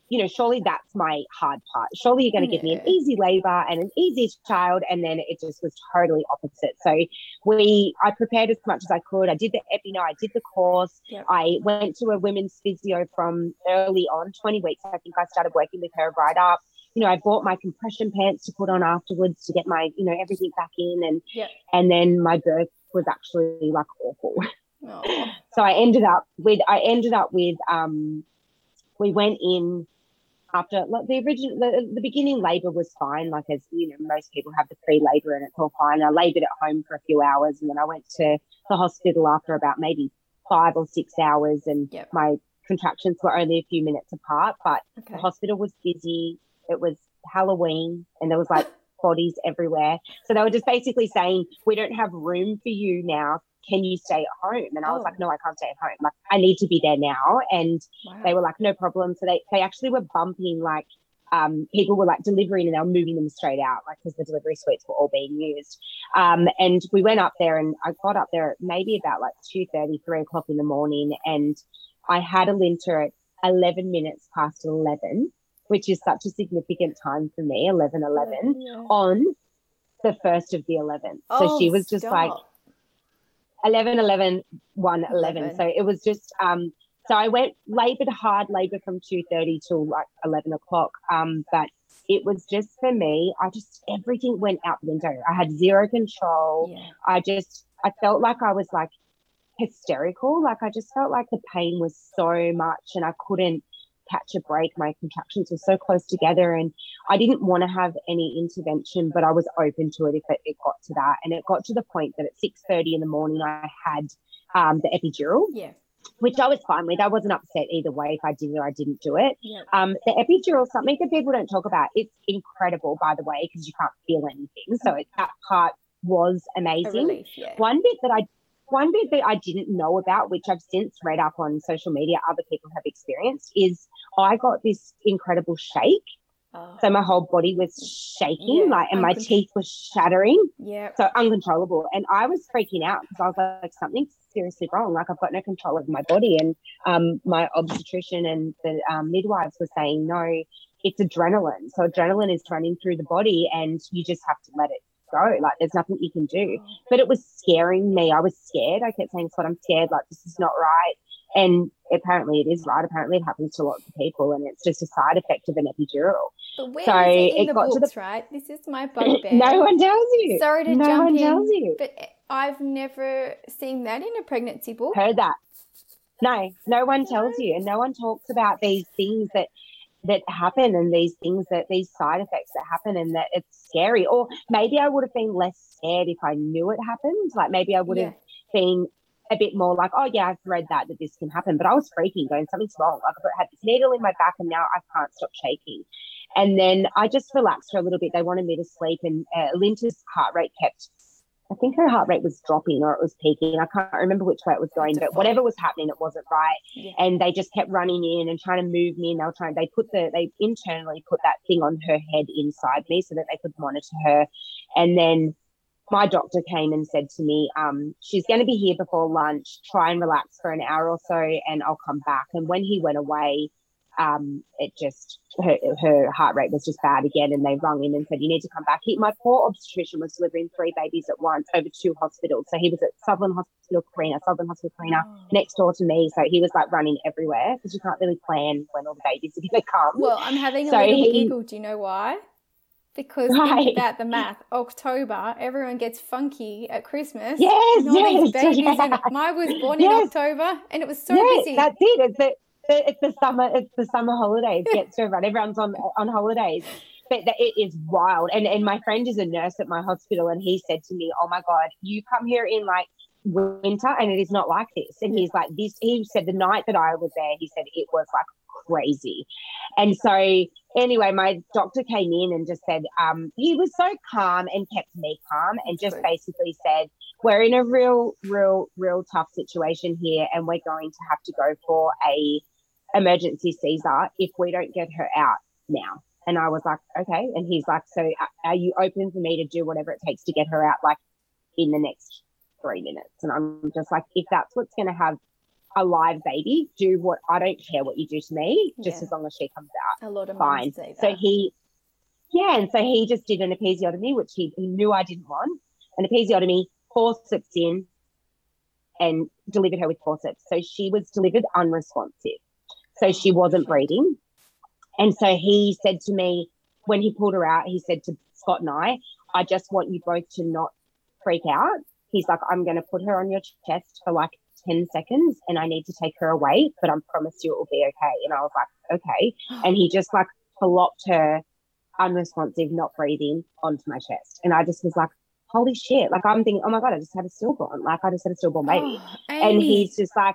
you know, surely that's my hard part. Surely you're going to give me an easy labor and an easy child. And then it just was totally opposite. So we, I prepared as much as I could. I did the Epi-No, I did the course. Yep. I went to a women's physio from early on, 20 weeks. I think I started working with her right up. You know, I bought my compression pants to put on afterwards to get my, you know, everything back in. And, and then my birth was actually like awful. Oh. So I ended up with I ended up with um we went in after like the original the, the beginning labor was fine like as you know most people have the pre-labor and it's all fine I labored at home for a few hours and then I went to the hospital after about maybe five or six hours and Yep. my contractions were only a few minutes apart but Okay. the hospital was busy. It was Halloween and there was like bodies everywhere. So they were just basically saying, we don't have room for you now can you stay at home? And I was Oh. like, no, I can't stay at home. Like, I need to be there now. And Wow. they were like, no problem. So they, they actually were bumping like, um, people were like delivering and they were moving them straight out, like because the delivery suites were all being used. Um, and we went up there and I got up there at maybe about like 2.30, 3 o'clock in the morning. And I had Alinta at 11 minutes past 11, which is such a significant time for me, 11, 11, Yeah. on the first of the 11th. So she Oh, was just like, stop. 11 11 1 11 11. so it was just um so i went labored hard labor from 2.30 till like 11 o'clock um but it was just for me i just everything went out the window i had zero control Yeah. i just i felt like i was like hysterical like i just felt like the pain was so much and i couldn't catch a break my contractions were so close together and i didn't want to have any intervention but i was open to it if it, it got to that and it got to the point that at 6.30 in the morning i had um, the epidural Yeah. which i was fine with i wasn't upset either way if i did or i didn't do it Yeah. um, the epidural something that people don't talk about it's incredible by the way because you can't feel anything so it, that part was amazing relief. Yeah. one bit that I one bit that I didn't know about, which I've since read up on social media, other people have experienced, is I got this incredible shake. Oh, So my whole body was shaking, Yeah, like, and my uncon- teeth were shattering, yeah. so uncontrollable. And I was freaking out because I was like, something's seriously wrong. Like I've got no control of my body. And um, my obstetrician and the um, midwives were saying, no, it's adrenaline. So adrenaline is running through the body, and you just have to let it go. Like there's nothing you can do but it was scaring me. I was scared. I kept saying, Scott, I'm scared. Like, this is not right. And apparently it is right. Apparently it happens to lots of people and it's just a side effect of an epidural. But where So it in it the got to the- right? This is my bugbear. no one tells you. Sorry to no jump one in, tells you. but I've never seen that in a pregnancy book. Heard that. No, no one tells you. And no one talks about these things that that happen and these things that these side effects that happen and that it's scary. Or maybe I would have been less scared if I knew it happened. Like maybe I would have been a bit more like, oh yeah, I've read that that this can happen. But I was freaking, going something's wrong. Like I had this needle in my back, and now I can't stop shaking. And then I just relaxed for a little bit. They wanted me to sleep, and uh, Linta's heart rate kept. I think her heart rate was dropping or it was peaking. I can't remember which way it was going, but whatever was happening, it wasn't right. Yeah. And they just kept running in and trying to move me. And they were trying. They put the they internally put that thing on her head inside me so that they could monitor her. And then my doctor came and said to me, um, she's going to be here before lunch. Try and relax for an hour or so, and I'll come back. And when he went away, um, it just her her heart rate was just bad again, and they rung him and said, "You need to come back." He, my poor obstetrician was delivering three babies at once over two hospitals. So he was at Sutherland Hospital, Kareena, Sutherland Hospital, Kareena, Oh. next door to me. So he was like running everywhere because you can't really plan when all the babies are going to come. Well, I'm having a So little he- giggle. Do you know why? Because Right. about the math. October, everyone gets funky at Christmas. Yes, And all these yes, babies. yeah. I was born Yes. in October, and it was so yeah, busy. that's it. It's the, the it's the summer it's the summer holidays gets to everyone. Everyone's on on holidays. But it is wild. And and my friend is a nurse at my hospital and he said to me, Oh my God, you come here in like winter and it is not like this. And he's like this he said the night that I was there, he said it was like crazy. And so anyway, my doctor came in and just said, um, he was so calm and kept me calm and just basically said, we're in a real, real, real tough situation here, and we're going to have to go for a emergency Caesar if we don't get her out now. And I was like, okay. And he's like, so are you open for me to do whatever it takes to get her out, like in the next three minutes? And I'm just like, if that's what's going to have a live baby, do what I don't care what you do to me, just Yeah. as long as she comes out a lot of fine. So he, yeah, and so he just did an episiotomy, which he, he knew I didn't want. An episiotomy, forceps in, and delivered her with forceps. So she was delivered unresponsive. So she oh, wasn't breathing. And so he said to me, when he pulled her out, he said to Scott and I, I just want you both to not freak out. He's like, I'm going to put her on your chest for like 10 seconds and I need to take her away, but I promise you it will be okay. And I was like, okay. And he just like plopped her unresponsive, not breathing onto my chest. And I just was like, holy shit. Like I'm thinking, oh my God, I just had a stillborn. Like I just had a stillborn baby. Oh, and he's just like,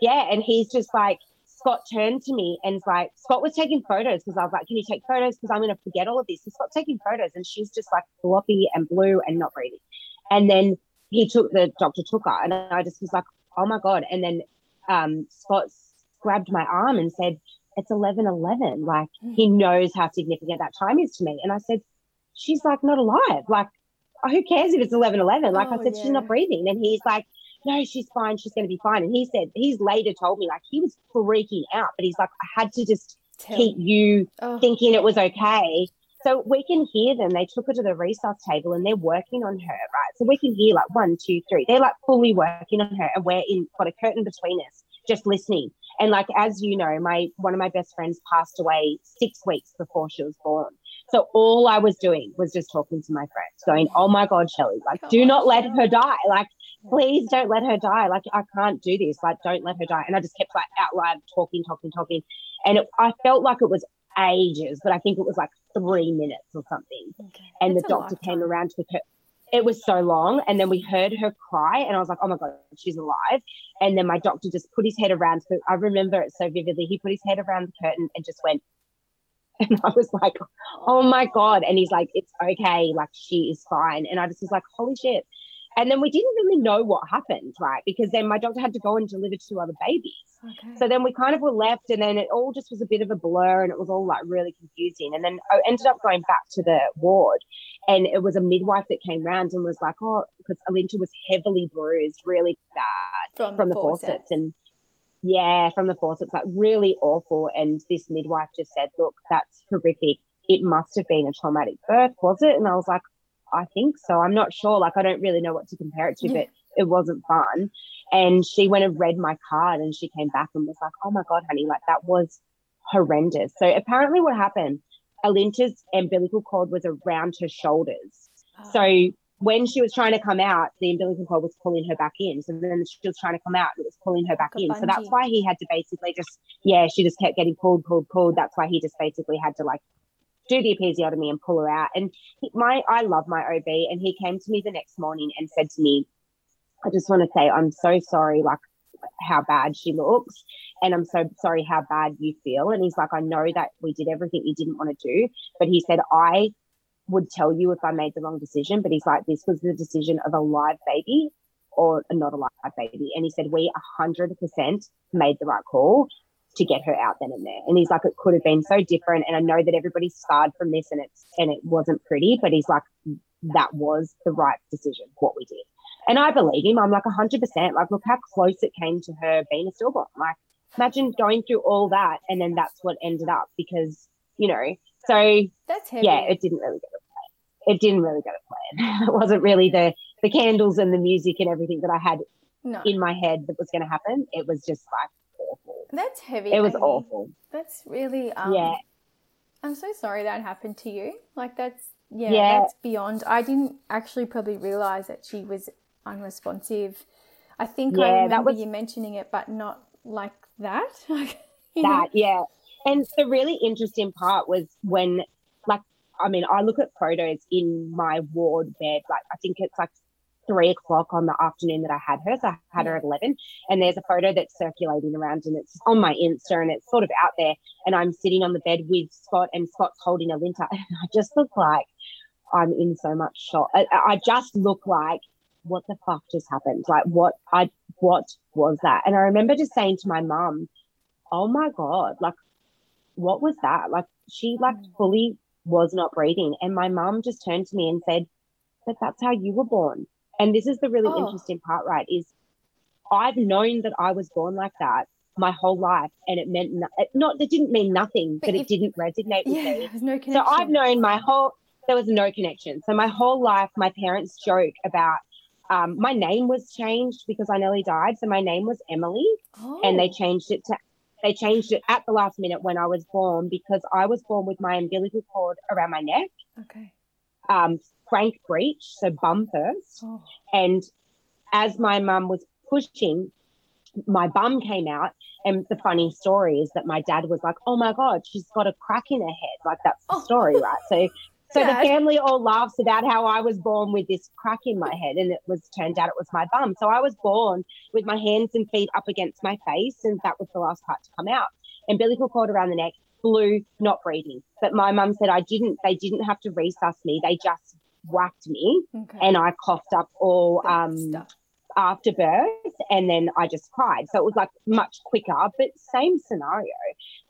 yeah. And he's just like, Scott turned to me and like, Scott was taking photos because I was like, can you take photos? Because I'm going to forget all of this. And Scott's taking photos and she's just like floppy and blue and not breathing. And then he took the doctor took her, and I just was like, oh my god. And then um, Scott grabbed my arm and said, it's 11 11. Like he knows how significant that time is to me. And I said, she's like not alive. Like, who cares if it's 11 11? Like Oh, I said, yeah. she's not breathing. And he's like, no, she's fine. She's going to be fine. And he said, he's later told me, like, he was freaking out, but he's like, I had to just Tell keep you Oh, thinking it was okay. So we can hear them. They took her to the resus table and they're working on her, right? So we can hear like one, two, three. They're like fully working on her, and we're in got a curtain between us, just listening. And like as you know, my one of my best friends passed away six weeks before she was born. So all I was doing was just talking to my friends, going, "Oh my God, Shelley, like do not let her die. Like please don't let her die. Like I can't do this. Like don't let her die." And I just kept like out loud talking, talking, talking, and it, I felt like it was ages, but I think it was like three minutes or something. okay. And That's the doctor came around to her. It was so long, and then we heard her cry, and I was like, "Oh my god, she's alive!" And then my doctor just put his head around. So I remember it so vividly. He put his head around the curtain and just went, and I was like, "Oh my god!" And he's like, "It's okay, like she is fine." And I just was like, "Holy shit!" And then we didn't really know what happened, right? Because then my doctor had to go and deliver two other babies. Okay. So then we kind of were left, and then it all just was a bit of a blur, and it was all like really confusing. And then I ended up going back to the ward, and it was a midwife that came round and was like, "Oh, because Alinta was heavily bruised, really bad from the forceps, and yeah, from the forceps, like really awful." And this midwife just said, "Look, that's horrific. It must have been a traumatic birth, was it?" And I was like, "I think so. I'm not sure. Like, I don't really know what to compare it to, Yeah. but it wasn't fun." And she went and read my card and she came back and was like, oh my God, honey, like that was horrendous. So apparently, what happened, Alinta's umbilical cord was around her shoulders. Oh. So when she was trying to come out, the umbilical cord was pulling her back in. So then she was trying to come out, it was pulling her back in. So that's why he had to basically just, yeah, she just kept getting pulled, pulled, pulled. That's why he just basically had to like do the episiotomy and pull her out. And he, my, I love my OB, and he came to me the next morning and said to me, I just want to say I'm so sorry, like how bad she looks, and I'm so sorry how bad you feel. And he's like, I know that we did everything you didn't want to do, but he said I would tell you if I made the wrong decision. But he's like, this was the decision of a live baby or not a live baby. And he said we 100% made the right call to get her out then and there. And he's like, it could have been so different. And I know that everybody's scarred from this, and it's and it wasn't pretty. But he's like, that was the right decision, what we did. And I believe him. I'm like 100%. Like, look how close it came to her being a stillborn. Like, imagine going through all that and then that's what ended up because, you know, so That's heavy. yeah, it didn't really go to plan. It didn't really go to plan. it wasn't really the, the candles and the music and everything that I had no. in my head that was going to happen. It was just like. That's heavy. It was Amy. awful. That's really um Yeah. I'm so sorry that happened to you. Like that's yeah, Yeah. that's beyond. I didn't actually probably realize that she was unresponsive. I think I Yeah, that remember was- you mentioning it, but not like that. That know? yeah and the really interesting part was when like i mean i look at photos in my ward bed like i think it's like three o'clock on the afternoon that i had her so i had her at 11 and there's a photo that's circulating around and it's on my insta and it's sort of out there and i'm sitting on the bed with scott and scott's holding Alinta and i just look like i'm in so much shock. I, I just look like what the fuck just happened? Like what i what was that? And i remember just saying to my mum oh my god like what was that? Like she like Mm. fully was not breathing. And my mum just turned to me and said but that's how you were born and this is the really Oh. interesting part right is i've known that i was born like that my whole life and it meant no- not it didn't mean nothing But but, it didn't resonate with yeah, me no connection. so I've known my whole there was no connection. So my whole life, my parents joke about um, my name was changed because I nearly died. So my name was Emily, oh. and they changed it to they changed it at the last minute when I was born because I was born with my umbilical cord around my neck, okay. um, frank breech, so bum first, Oh. and as my mum was pushing, my bum came out. And the funny story is that my dad was like, "Oh my god, she's got a crack in her head." Like that's the Oh. story, right? So, so Dad. the family all laughs about how I was born with this crack in my head, and it was turned out it was my bum. So I was born with my hands and feet up against my face, and that was the last part to come out. Umbilical cord around the neck, blue, not breathing. But my mum said I didn't. They didn't have to resus me. They just whacked me Okay. and I coughed up all um stuff. after birth and then I just cried. So it was like much quicker, but same scenario.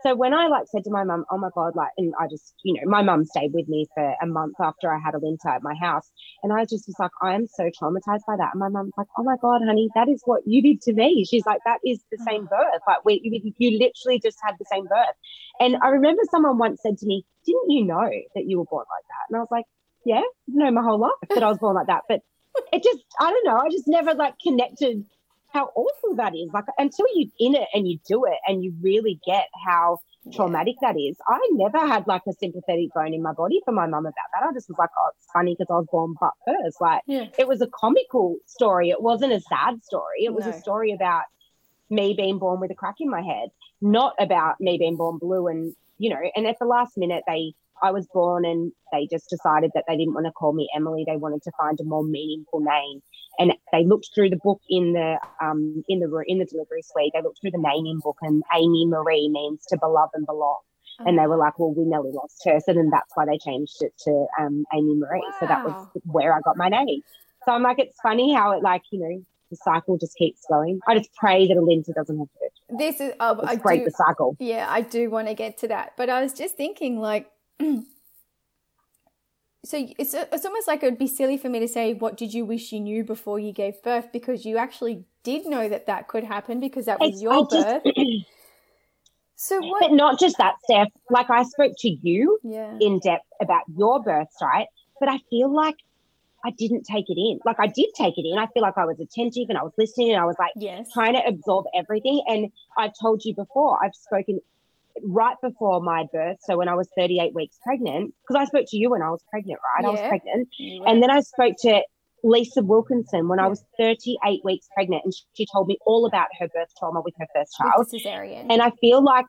So when I like said to my mum, oh my God, like, and I just, you know, my mum stayed with me for a month after I had Alinta at my house. And I just was like, I am so traumatized by that. And my mum's like, oh my God, honey, that is what you did to me. She's like, that is the same birth. Like, we, you, you literally just had the same birth. And I remember someone once said to me, didn't you know that you were born like that? And I was like, yeah, no, my whole life that I was born like that. But it just I don't know. I just never like connected how awful that is. Like until you're in it and you do it and you really get how traumatic that is. I never had like a sympathetic bone in my body for my mum about that. I just was like, oh, it's funny because I was born butt first. Like Yeah. it was a comical story. It wasn't a sad story. It was No. a story about me being born with a crack in my head, not about me being born blue and you know. And at the last minute, they I was born and they just decided that they didn't want to call me Emily. They wanted to find a more meaningful name. And they looked through the book in the um in the in the delivery suite. They looked through the naming book, and Amy Maree means to beloved and belong. And they were like, "Well, we nearly lost her," so then that's why they changed it to um, Amy Maree. So that was where I got my name. So I'm like, it's funny how it like you know the cycle just keeps going. I just pray that Alinta doesn't have to. This is It's I break do, the cycle. Yeah, I do want to get to that, but I was just thinking like. So it's it's almost like it would be silly for me to say what did you wish you knew before you gave birth because you actually did know that that could happen because that was It's- your I just- birth. So what? But not just that, Steph. Like I spoke to you yeah. in depth about your birth, right? But I feel like I didn't take it in. Like I did take it in. I feel like I was attentive and I was listening and I was like Yes. trying to absorb everything. And I've told you before, I've spoken right before my birth. So when I was 38 weeks pregnant, because I spoke to you when I was pregnant, right? I was pregnant. And then I spoke to Lisa Wilkinson when I was 38 weeks pregnant, and she told me all about her birth trauma with her first child. cesarean. And I feel like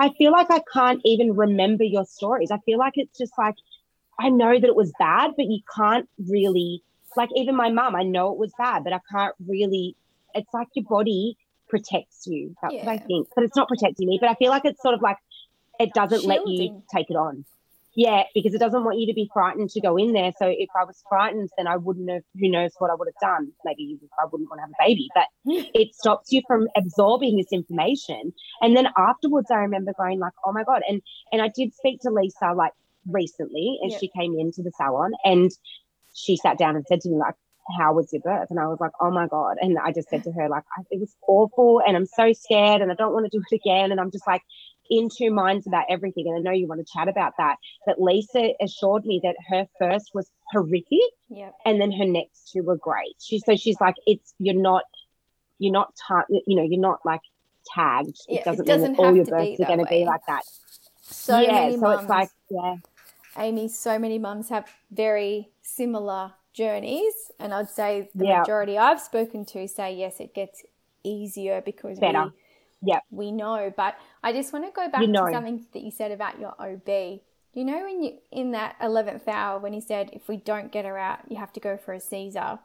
I feel like I can't even remember your stories. I feel like it's just like I know that it was bad, but you can't really like even my mum, I know it was bad, but I can't really it's like your body protects you. That's what I think. But it's not protecting me. But I feel like it's sort of like it doesn't let you take it on. Yeah, because it doesn't want you to be frightened to go in there. So if I was frightened, then I wouldn't have. Who knows what I would have done? Maybe I wouldn't want to have a baby. But it stops you from absorbing this information. And then afterwards, I remember going like, "Oh my god!" And and I did speak to Lisa like recently, and Yep. she came into the salon and she sat down and said to me like, "How was your birth?" And I was like, "Oh my god!" And I just said to her like, I, "It was awful, and I'm so scared, and I don't want to do it again." And I'm just like in two minds about everything. And I know you want to chat about that, but Lisa assured me that her first was horrific Yep. and then her next two were great. She so she's like, it's you're not you're not ta- you know you're not like tagged. Yeah, it it doesn't, doesn't mean that all your births are going to be like that. So yeah, so mums. it's like yeah, Amy, so many mums have very similar journeys, and I'd say the Yeah. majority I've spoken to say yes, it gets easier because Better. we, Yep. we know. But I just want to go back You know. to something that you said about your OB. You know, when you in that eleventh hour when he said, "If we don't get her out, you have to go for a Caesar."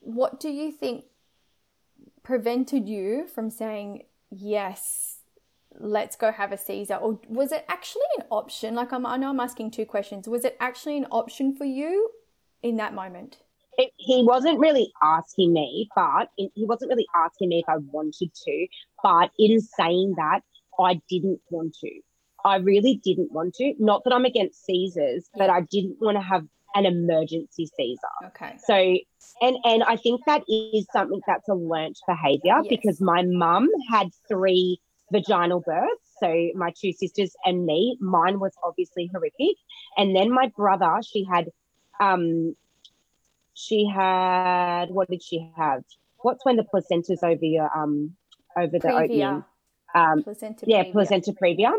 What do you think prevented you from saying yes? Let's go have a Caesar? Or was it actually an option? Like, I'm, I know I'm asking two questions. Was it actually an option for you in that moment? it, he wasn't really asking me, but in, he wasn't really asking me if I wanted to. But in saying that, I didn't want to. I really didn't want to. Not that I'm against Caesars, but I didn't want to have an emergency Caesar. Okay. So, and and I think that is something that's a learnt behavior Yes. because my mum had three vaginal births. So my two sisters and me, mine was obviously horrific, and then my brother, she had, um, she had what did she have? What's when the placenta's over your um over the opening? Previa. Um, Placenta yeah, previa. placenta previa.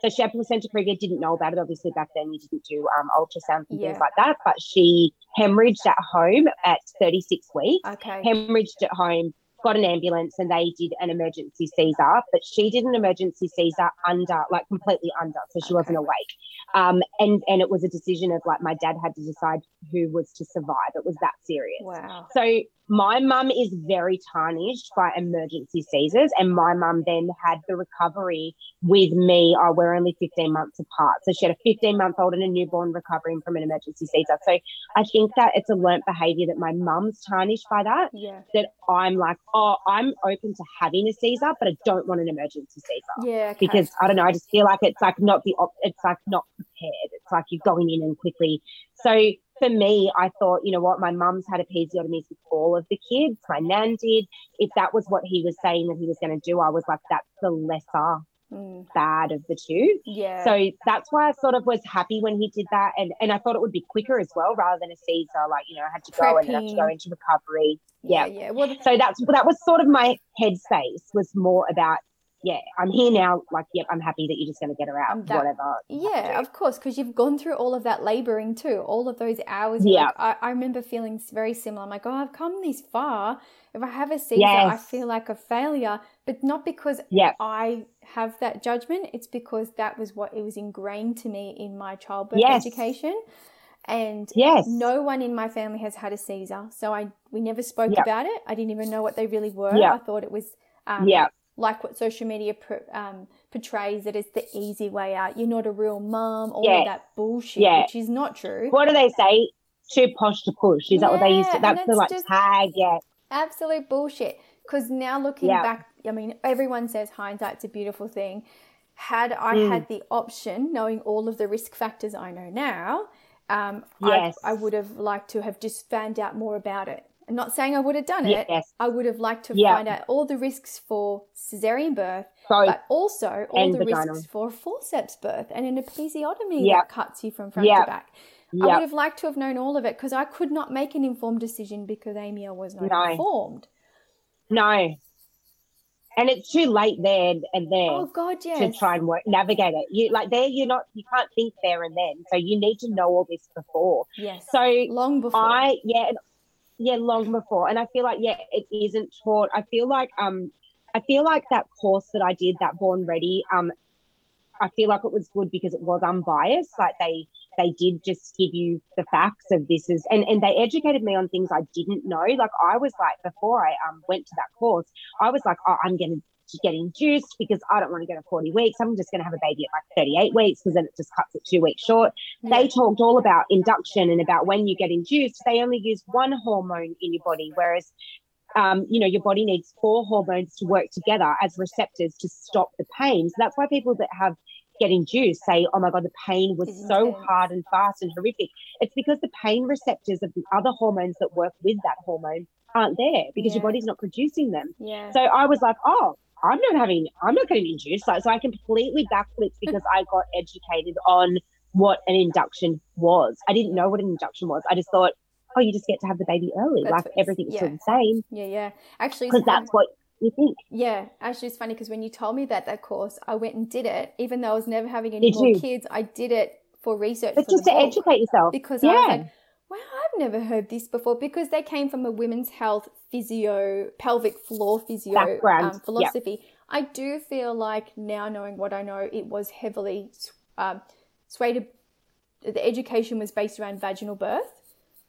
So she had placenta previa, didn't know about it. Obviously, back then you didn't do um, ultrasounds and Yeah. things like that. But she hemorrhaged at home at 36 weeks, Okay. hemorrhaged at home, got an ambulance, and they did an emergency Caesar. But she did an emergency Caesar under, like completely under, so she wasn't awake. Um, and and it was a decision of like my dad had to decide who was to survive. It was that serious. Wow. So my mum is very tarnished by emergency Caesars, and my mum then had the recovery with me. Oh, we're only 15 months apart. So she had a 15 month old and a newborn recovering from an emergency Caesar. So I think that it's a learnt behavior that my mum's tarnished by that. Yeah. That I'm like, oh, I'm open to having a Caesar, but I don't want an emergency Caesar. Yeah. Okay. Because I don't know, I just feel like it's like not the, op- it's like not prepared. It's like you're going in and quickly. So for me, I thought, you know what, my mum's had episiotomies with all of the kids. My nan did. If that was what he was saying that he was going to do, I was like, that's the lesser Mm, bad of the two. yeah. So that's why I sort of was happy when he did that. And, and I thought it would be quicker as well rather than a Caesar. Like, you know, I had to go and then I had to go into recovery. yeah. yeah. Yeah. Well, So that's that was sort of my headspace was more about, yeah, I'm here now. Like, yep, I'm happy that you're just going to get her out, that- whatever. Yeah, of course, because you've gone through all of that laboring too, all of those hours. Yeah. like- I, I remember feeling very similar. I'm like, oh, I've come this far. If I have a Caesar, I feel like a failure, but not because Yeah. I have that judgment. It's because that was what it was ingrained to me in my childbirth Yes. education. And Yes. no one in my family has had a Caesar, so I we never spoke Yeah. about it. I didn't even know what they really were. Yeah. I thought it was um, Yeah. Like what social media um, portrays it as the easy way out. You're not a real mum, all Yeah. of that bullshit, Yeah. which is not true. What do they say? Too posh to push. Is that what they used to? That's the like tag. Yeah. Absolute bullshit. Because now looking Yeah. back, I mean, everyone says hindsight's a beautiful thing. Had I Mm. had the option, knowing all of the risk factors I know now, um, Yes. I, I would have liked to have just found out more about it. I'm not saying I would have done it. Yes. I would have liked to Yeah. find out all the risks for cesarean birth, but also all And the vaginal. risks for forceps birth and an episiotomy Yeah. that cuts you from front Yeah. to back. I would have liked to have known all of it because I could not make an informed decision because Amia was not No. informed. No. And it's too late there and there Oh God, yes. to try and work navigate it. You like there you're not you can't think there and then. So you need to know all this before. Yes. So long before. I yeah and- yeah long before and I feel like yeah it isn't taught. I feel like um I feel like that course that I did that Born Ready um I feel like it was good because it was unbiased. Like they they did just give you the facts of this is and and they educated me on things I didn't know. Like I was like before I um went to that course, I was like, oh, I'm gonna get induced because I don't want to go to 40 weeks. I'm just going to have a baby at like 38 weeks because then it just cuts it two weeks short. They talked all about induction and about when you get induced. They only use one hormone in your body, whereas um, you know, your body needs four hormones to work together as receptors to stop the pain. So that's why people that have get induced say, "Oh my god, the pain was It's so hard and fast and horrific." It's because the pain receptors of the other hormones that work with that hormone aren't there because your body's not producing them. yeah. So I was like, "Oh, I'm not having, I'm not getting induced." Like, so I completely backflipped because I got educated on what an induction was. I didn't know what an induction was. I just thought, "Oh, you just get to have the baby early. That's like everything's yeah. the same." yeah, yeah. Actually, because that's what you think. Yeah, actually, it's funny because when you told me about that course, I went and did it, even though I was never having any Did more you? kids. I did it for research. But for just to book educate yourself. because I was yeah, like, wow, I've never heard this before because they came from a women's health physio, pelvic floor physio um, philosophy. I do feel like now knowing what I know, it was heavily um, swayed. The education was based around vaginal birth.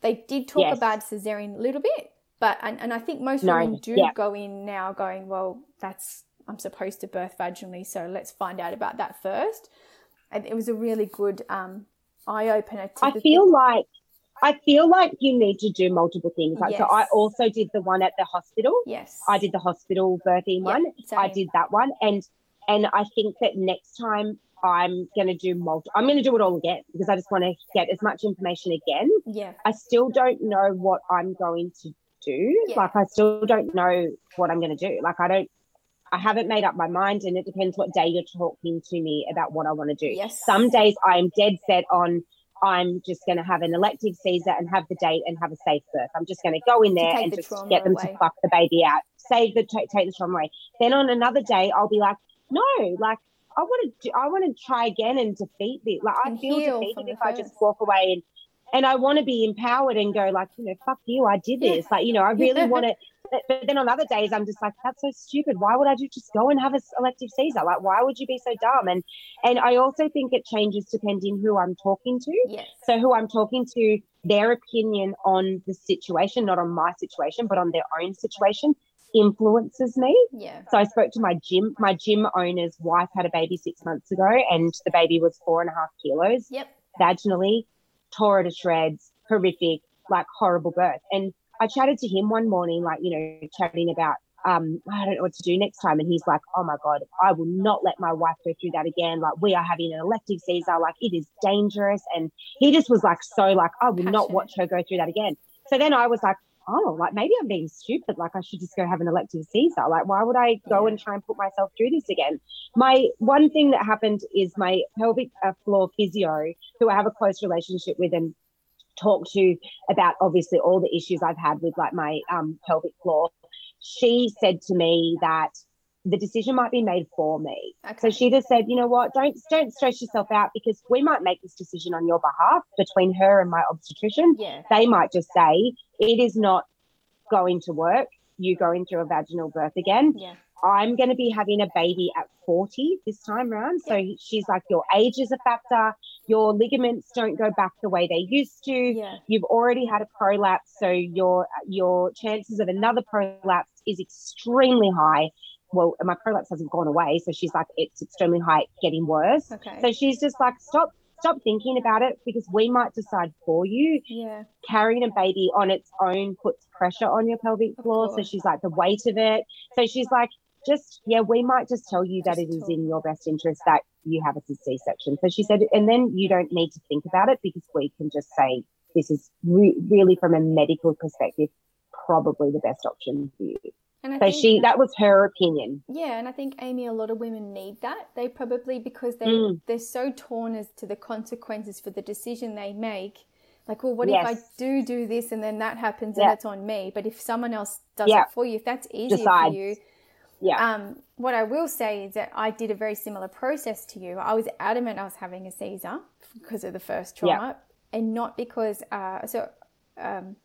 They did talk Yes. about cesarean a little bit, but and, and I think most No, women do yeah. go in now going, well, that's I'm supposed to birth vaginally, so let's find out about that first. And it was a really good um, eye opener. To I feel like I feel like you need to do multiple things. Like so, I also did the one at the hospital. yes, I did the hospital birthing Yeah, one. I did that one, and and I think that next time I'm gonna do multi. I'm gonna do it all again because I just want to get as much information again. Yeah, I still don't know what I'm going to do. Yeah. Like I still don't know what I'm going to do. Like I don't. I haven't made up my mind, and it depends what day you're talking to me about what I want to do. yes. Some days I am dead set on. I'm just going to have an elective Caesar and have the date and have a safe birth. I'm just going to go in there and the just get them away. to fuck the baby out, save the take the trauma away. Then on another day, I'll be like, no, like I want to, do, I want to try again and defeat this. Like I feel defeated if the I just walk away and and I want to be empowered and go like, you know, fuck you, I did this. Like, you know, I really want to but then on other days, I'm just like, that's so stupid. Why would I do just go and have a elective Caesar? Like, why would you be so dumb? And and I also think it changes depending who I'm talking to. Yes. So who I'm talking to, their opinion on the situation, not on my situation, but on their own situation, influences me. Yeah. So I spoke to my gym. My gym owner's wife had a baby six months ago, and the baby was four and a half kilos Yep. vaginally, tore her to shreds, horrific, like horrible birth. And I chatted to him one morning, like, you know, chatting about, um, I don't know what to do next time. And he's like, oh my God, I will not let my wife go through that again. Like, we are having an elective Caesar. Like, it is dangerous. And he just was like, so, like, I will not watch her go through that again. So then I was like, oh, like maybe I'm being stupid. Like, I should just go have an elective Caesar. Like, why would I go Yeah. and try and put myself through this again? My one thing that happened is my pelvic uh, floor physio, who I have a close relationship with and talk to about obviously all the issues I've had with like my um, pelvic floor. She said to me that the decision might be made for me. Okay. So she just said, you know what, don't don't stress yourself out because we might make this decision on your behalf between her and my obstetrician. yeah. They might just say it is not going to work. You going through a vaginal birth again. Yeah. I'm going to be having a baby at 40 this time round. So she's like, your age is a factor. Your ligaments don't go back the way they used to. Yeah. You've already had a prolapse, so your your chances of another prolapse is extremely high. Well, my prolapse hasn't gone away, so she's like, it's extremely high, getting worse. Okay. So she's just like, stop, stop thinking about it because we might decide for you. yeah. Carrying a baby on its own puts pressure on your pelvic floor. So she's like, the weight of it. So she's like, just yeah, we might just tell you that it is in your best interest that you have a C-section. So she said, and then you don't need to think about it because we can just say this is re- really from a medical perspective probably the best option for you. And I So think, she that was her opinion. yeah, and I think Amy, a lot of women need that. They probably because they Mm. they're so torn as to the consequences for the decision they make. Like, well, what if I do do this and then that happens and it's on me? But if someone else does Yeah. it for you, if that's easier Decides. for you, Yeah. um, what I will say is that I did a very similar process to you. I was adamant I was having a Caesar because of the first Yeah. trauma, and not because uh, so um,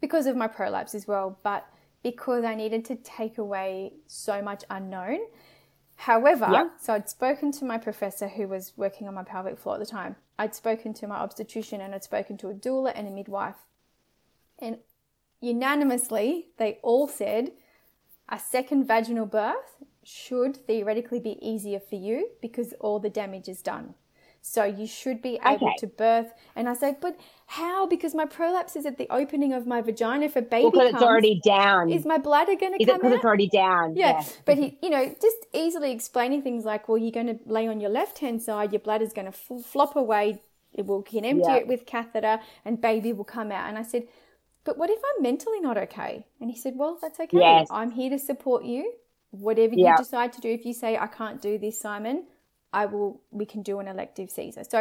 because of my prolapse as well, but because I needed to take away so much unknown. However, Yeah. so I'd spoken to my professor who was working on my pelvic floor at the time. I'd spoken to my obstetrician and I'd spoken to a doula and a midwife. And unanimously, they all said a second vaginal birth should theoretically be easier for you because all the damage is done. So you should be able Okay. to birth. And I said, but how? Because my prolapse is at the opening of my vagina. for baby Well, because comes, it's already down. is my bladder going to it come because out? it's already down? Yeah, but he, you know, just easily explaining things like, well, you're going to lay on your left hand side, your bladder's going to f- flop away, it will can empty Yeah. it with catheter, and baby will come out. And I said, but what if I'm mentally not okay? And he said, well, that's okay. Yes. I'm here to support you. Whatever Yeah. you decide to do, if you say I can't do this, Simon, I will. We can do an elective Caesar. So.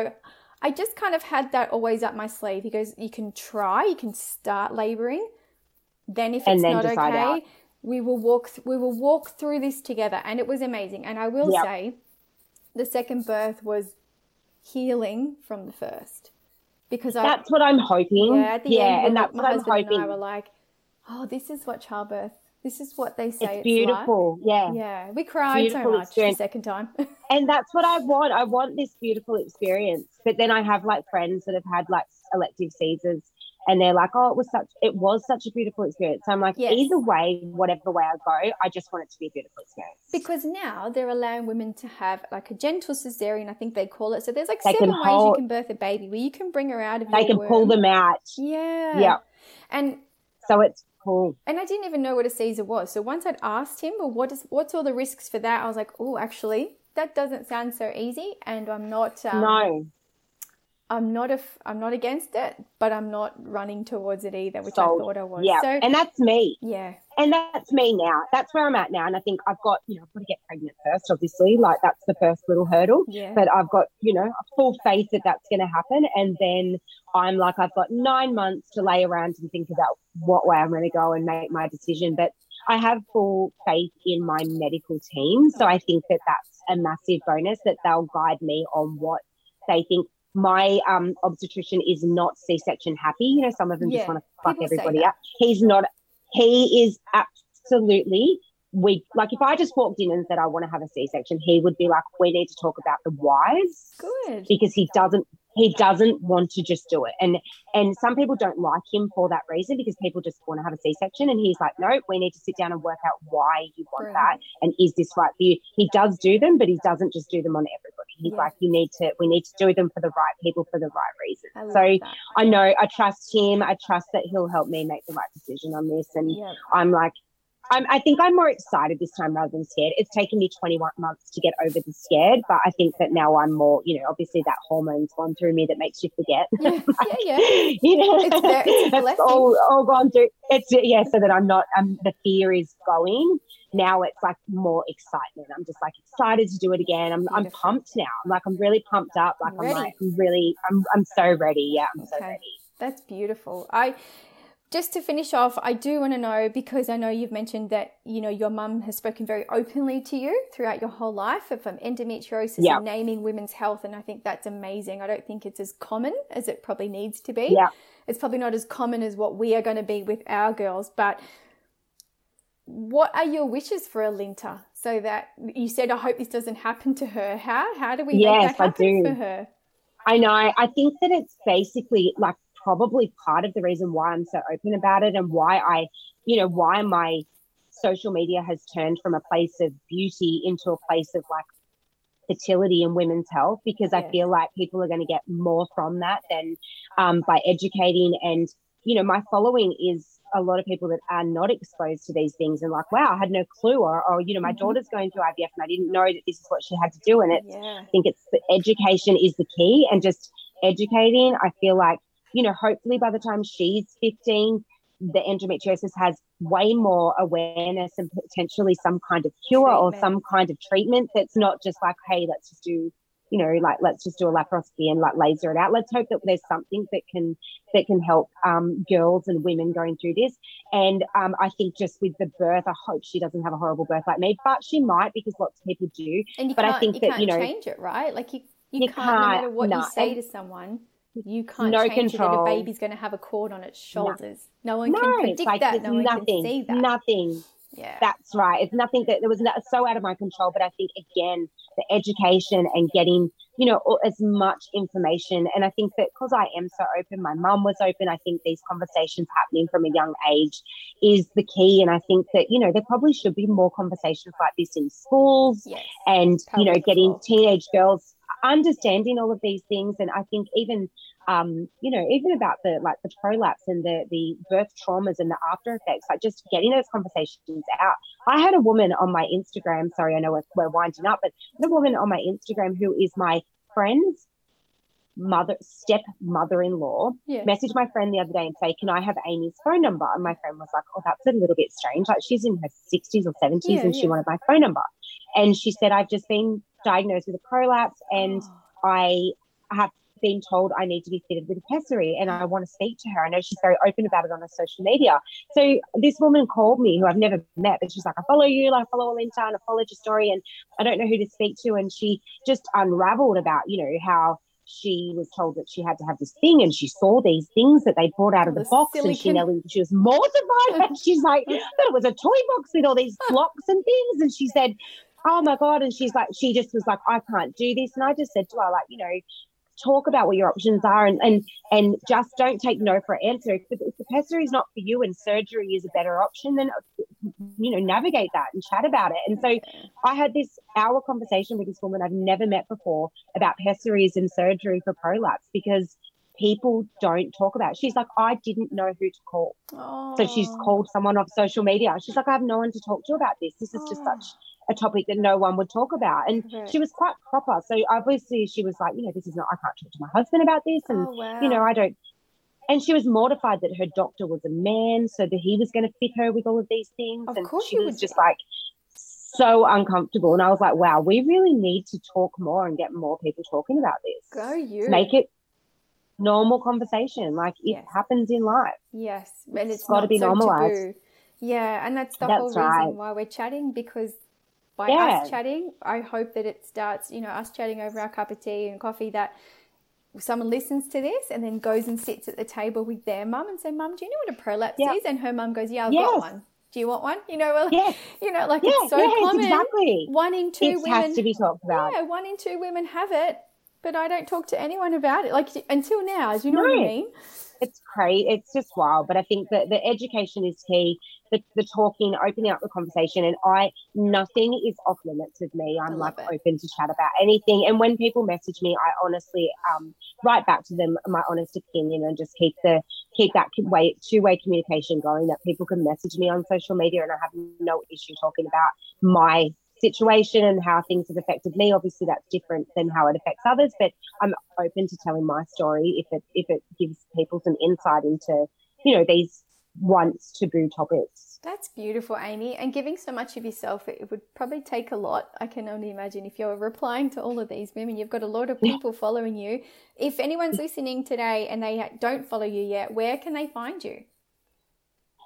I just kind of had that always up my sleeve. He goes, you can try, you can start laboring, then if it's then not okay, out. we will walk th- we will walk through this together and it was amazing and i will Yep. say the second birth was healing from the first because i That's what I'm hoping. yeah yeah, end and that's my what I'm hoping. and i were like oh this is what childbirth this is what they say it's it's, beautiful. Yeah. like. yeah we cried Beautiful so much experience. the second time and that's what I want. I want this beautiful experience. But then I have like friends that have had like elective Caesars and they're like, oh, it was such it was such a beautiful experience. So I'm like, Yes. either way, whatever way I go, I just want it to be a beautiful experience. because now they're allowing women to have like a gentle cesarean i think they call it so there's like They seven ways you can birth a baby where you can bring her out of they can pull them out. yeah Yeah. and So it's cool. And I didn't even know what a Caesar was. So once I'd asked him, well, what is what's all the risks for that? I was like, oh, actually, that doesn't sound so easy, and I'm not. Um, no. I'm not a. f- I'm not against it, but I'm not running towards it either, which Sold. I thought I was. Yeah. So and that's me. yeah, And that's me now. That's where I'm at now. And I think I've got, you know, I've got to get pregnant first, obviously. Like that's the first little hurdle. yeah, But I've got, you know, full faith that that's going to happen. And then I'm like, I've got nine months to lay around and think about what way I'm going to go and make my decision. But I have full faith in my medical team. So I think that that's a massive bonus that they'll guide me on what they think. My um, obstetrician is not C-section happy. You know, some of them Yeah, just want to fuck everybody up. He's not. He is absolutely we like if I just walked in and said I want to have a C-section, he would be like, "We need to talk about the whys." Good. Because he doesn't he doesn't want to just do it, and and some people don't like him for that reason because people just want to have a C-section, and he's like, "No, we need to sit down and work out why you want that, and is this right for you?" He does do them, but he doesn't just do them on everybody. He's yeah. like, "You need to we need to do them for the right people for the right reason." I so that. I know I trust him. I trust that he'll help me make the right decision on this, and yep. I'm like I'm, I think I'm more excited this time rather than scared. It's taken me 21 months to get over the scared, but I think that now I'm more, you know, obviously that hormone's gone through me that makes you forget. Yeah, like, yeah, yeah. You know, it's, there, it's all, all gone through. It's yeah, so that I'm not. Um, the fear is going. Now it's like more excitement. I'm just like excited to do it again. I'm, I'm pumped now. I'm like I'm really pumped up. Like I'm like I'm really I'm I'm so ready. Yeah, I'm okay. so ready. That's beautiful. I just to finish off, I do want to know because I know you've mentioned that you know your mum has spoken very openly to you throughout your whole life from um, endometriosis yeah. and naming women's health, and I think that's amazing. I don't think it's as common as it probably needs to be. Yeah. It's probably not as common as what we are going to be with our girls, but what are your wishes for Alinta so that you said I hope this doesn't happen to her? How how do we yes, make that happen for her? I know. I think that it's basically like probably part of the reason why I'm so open about it and why I, you know, why my social media has turned from a place of beauty into a place of like fertility and women's health because I feel like people are going to get more from that than um, by educating. And, you know, my following is a lot of people that are not exposed to these things and like, wow, I had no clue. Or, or you know, my mm-hmm. daughter's going through IVF and I didn't know that this is what she had to do. And it's, yeah. I think it's the education is the key and just educating. I feel like you know, hopefully by the time she's 15, the endometriosis has way more awareness and potentially some kind of cure treatment. or some kind of treatment that's not just like, hey, let's just do, you know, like let's just do a laparoscopy and like laser it out. Let's hope that there's something that can that can help um, girls and women going through this. And um, I think just with the birth, I hope she doesn't have a horrible birth like me, but she might because lots of people do. And you but I think you that you know change it, right? Like you you, you can't, can't, no matter what you say to someone you can't no change control. it a baby's going to have a cord on its shoulders. No, no one no, can predict like, that. No one nothing, can see that. Nothing. Yeah. That's right. It's nothing that there was so out of my control. But I think again, the education and getting, you know, as much information. And I think that because I am so open, my mum was open. I think these conversations happening from a young age is the key. And I think that, you know, there probably should be more conversations like this in schools yes. and, you know, getting teenage girls understanding all of these things. And I think even um, you know, even about the like the prolapse and the the birth traumas and the after effects, like just getting those conversations out. I had a woman on my Instagram. Sorry, I know we're, we're winding up, but the woman on my Instagram who is my friend's mother step mother-in-law yeah. message my friend the other day and say can i have amy's phone number and my friend was like oh that's a little bit strange like she's in her 60s or 70s yeah, and yeah. she wanted my phone number and she said i've just been diagnosed with a prolapse and i have been told I need to be fitted with a pessary and I want to speak to her. I know she's very open about it on her social media. So this woman called me who I've never met, but she's like, I follow you, I follow Alinta and I followed your story and I don't know who to speak to. And she just unraveled about, you know, how she was told that she had to have this thing and she saw these things that they brought out of the, the box and she nearly she was mortified and she's like that it was a toy box with all these blocks and things and she said oh my god and she's like she just was like i can't do this and i just said to her like you know talk about what your options are and and and just don't take no for an answer. If the, if the pessary is not for you and surgery is a better option, then you know navigate that and chat about it. And so I had this hour conversation with this woman I've never met before about pessaries and surgery for prolapse because people don't talk about. It. She's like, I didn't know who to call. Oh. So she's called someone off social media. She's like, I have no one to talk to about this. This is just such a topic that no one would talk about. And she was quite proper. So obviously she was like, you know, this is not, I can't talk to my husband about this. And, oh, wow. you know, I don't. And she was mortified that her doctor was a man, so that he was going to fit her with all of these things. Of and course she was just like so uncomfortable. And I was like, wow, we really need to talk more and get more people talking about this. Go you. Make it normal conversation. Like it yes. happens in life. Yes. And it's, it's got to be so normalized. Taboo. Yeah. And that's the that's whole reason right. why we're chatting because by yeah. us chatting, I hope that it starts, you know, us chatting over our cup of tea and coffee that someone listens to this and then goes and sits at the table with their mum and say, Mum, do you know what a prolapse Yeah. is? And her mum goes, Yeah, I've Yes. got one. Do you want one? You know, well, Yes. you know, like Yeah, it's so yes, common. exactly. One in two It women has to be talked about. Yeah, one in two women have it, but I don't talk to anyone about it. Like until now, do you know what I mean? It's crazy. It's just wild. But I think that the education is key. The, the talking, opening up the conversation, and I nothing is off limits with me. I'm like it. open to chat about anything. And when people message me, I honestly um write back to them my honest opinion and just keep the keep that way two way communication going. That people can message me on social media, and I have no issue talking about my situation and how things have affected me. Obviously, that's different than how it affects others, but I'm open to telling my story if it if it gives people some insight into you know these once taboo topics. That's beautiful, Amy. And giving so much of yourself, it would probably take a lot. I can only imagine if you're replying to all of these women, you've got a lot of people following you. If anyone's listening today and they don't follow you yet, where can they find you?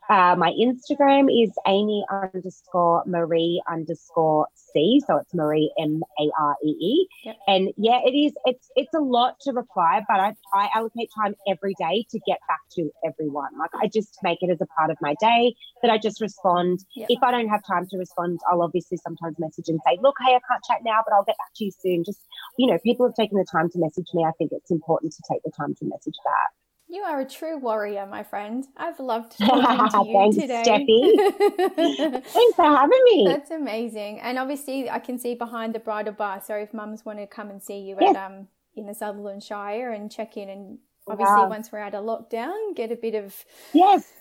Uh, my Instagram is Amy underscore Maree underscore C. So it's Maree M A R E E. Yep. And yeah, it is. It's it's a lot to reply, but I, I allocate time every day to get back to everyone. Like I just make it as a part of my day that I just respond. Yep. If I don't have time to respond, I'll obviously sometimes message and say, look, hey, I can't chat now, but I'll get back to you soon. Just you know, people have taken the time to message me. I think it's important to take the time to message back. You are a true warrior, my friend. I've loved talking to you Thanks, today. Steffi. Thanks for having me. That's amazing. And obviously, I can see behind the bridal bar. So if mums want to come and see you Yes. at um in the Sutherland Shire and check in, and obviously Wow. once we're out of lockdown, get a bit of Yes.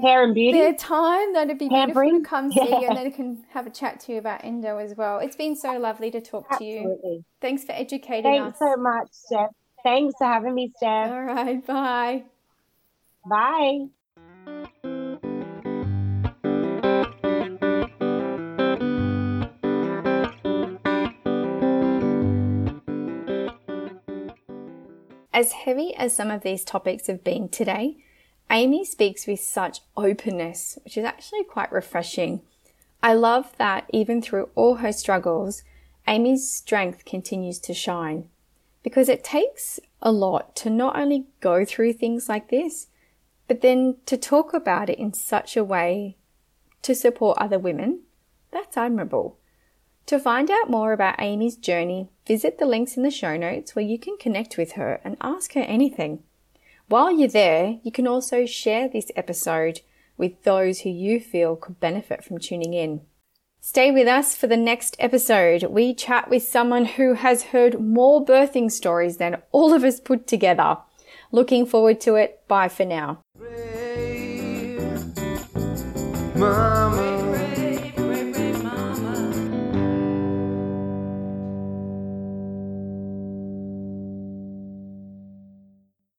Hair and beauty. their time, that'd be beautiful to Pampering. come see you, and then can have a chat to you about endo as well. It's been so lovely to talk to you. Thanks for educating Thanks us. so much, Steph. Thanks for having me, Steph. All right, bye. Bye. As heavy as some of these topics have been today, Amy speaks with such openness, which is actually quite refreshing. I love that even through all her struggles, Amy's strength continues to shine because it takes a lot to not only go through things like this, but then to talk about it in such a way to support other women. That's admirable. To find out more about Amy's journey, visit the links in the show notes where you can connect with her and ask her anything. While you're there, you can also share this episode with those who you feel could benefit from tuning in. Stay with us for the next episode. We chat with someone who has heard more birthing stories than all of us put together. Looking forward to it. Bye for now.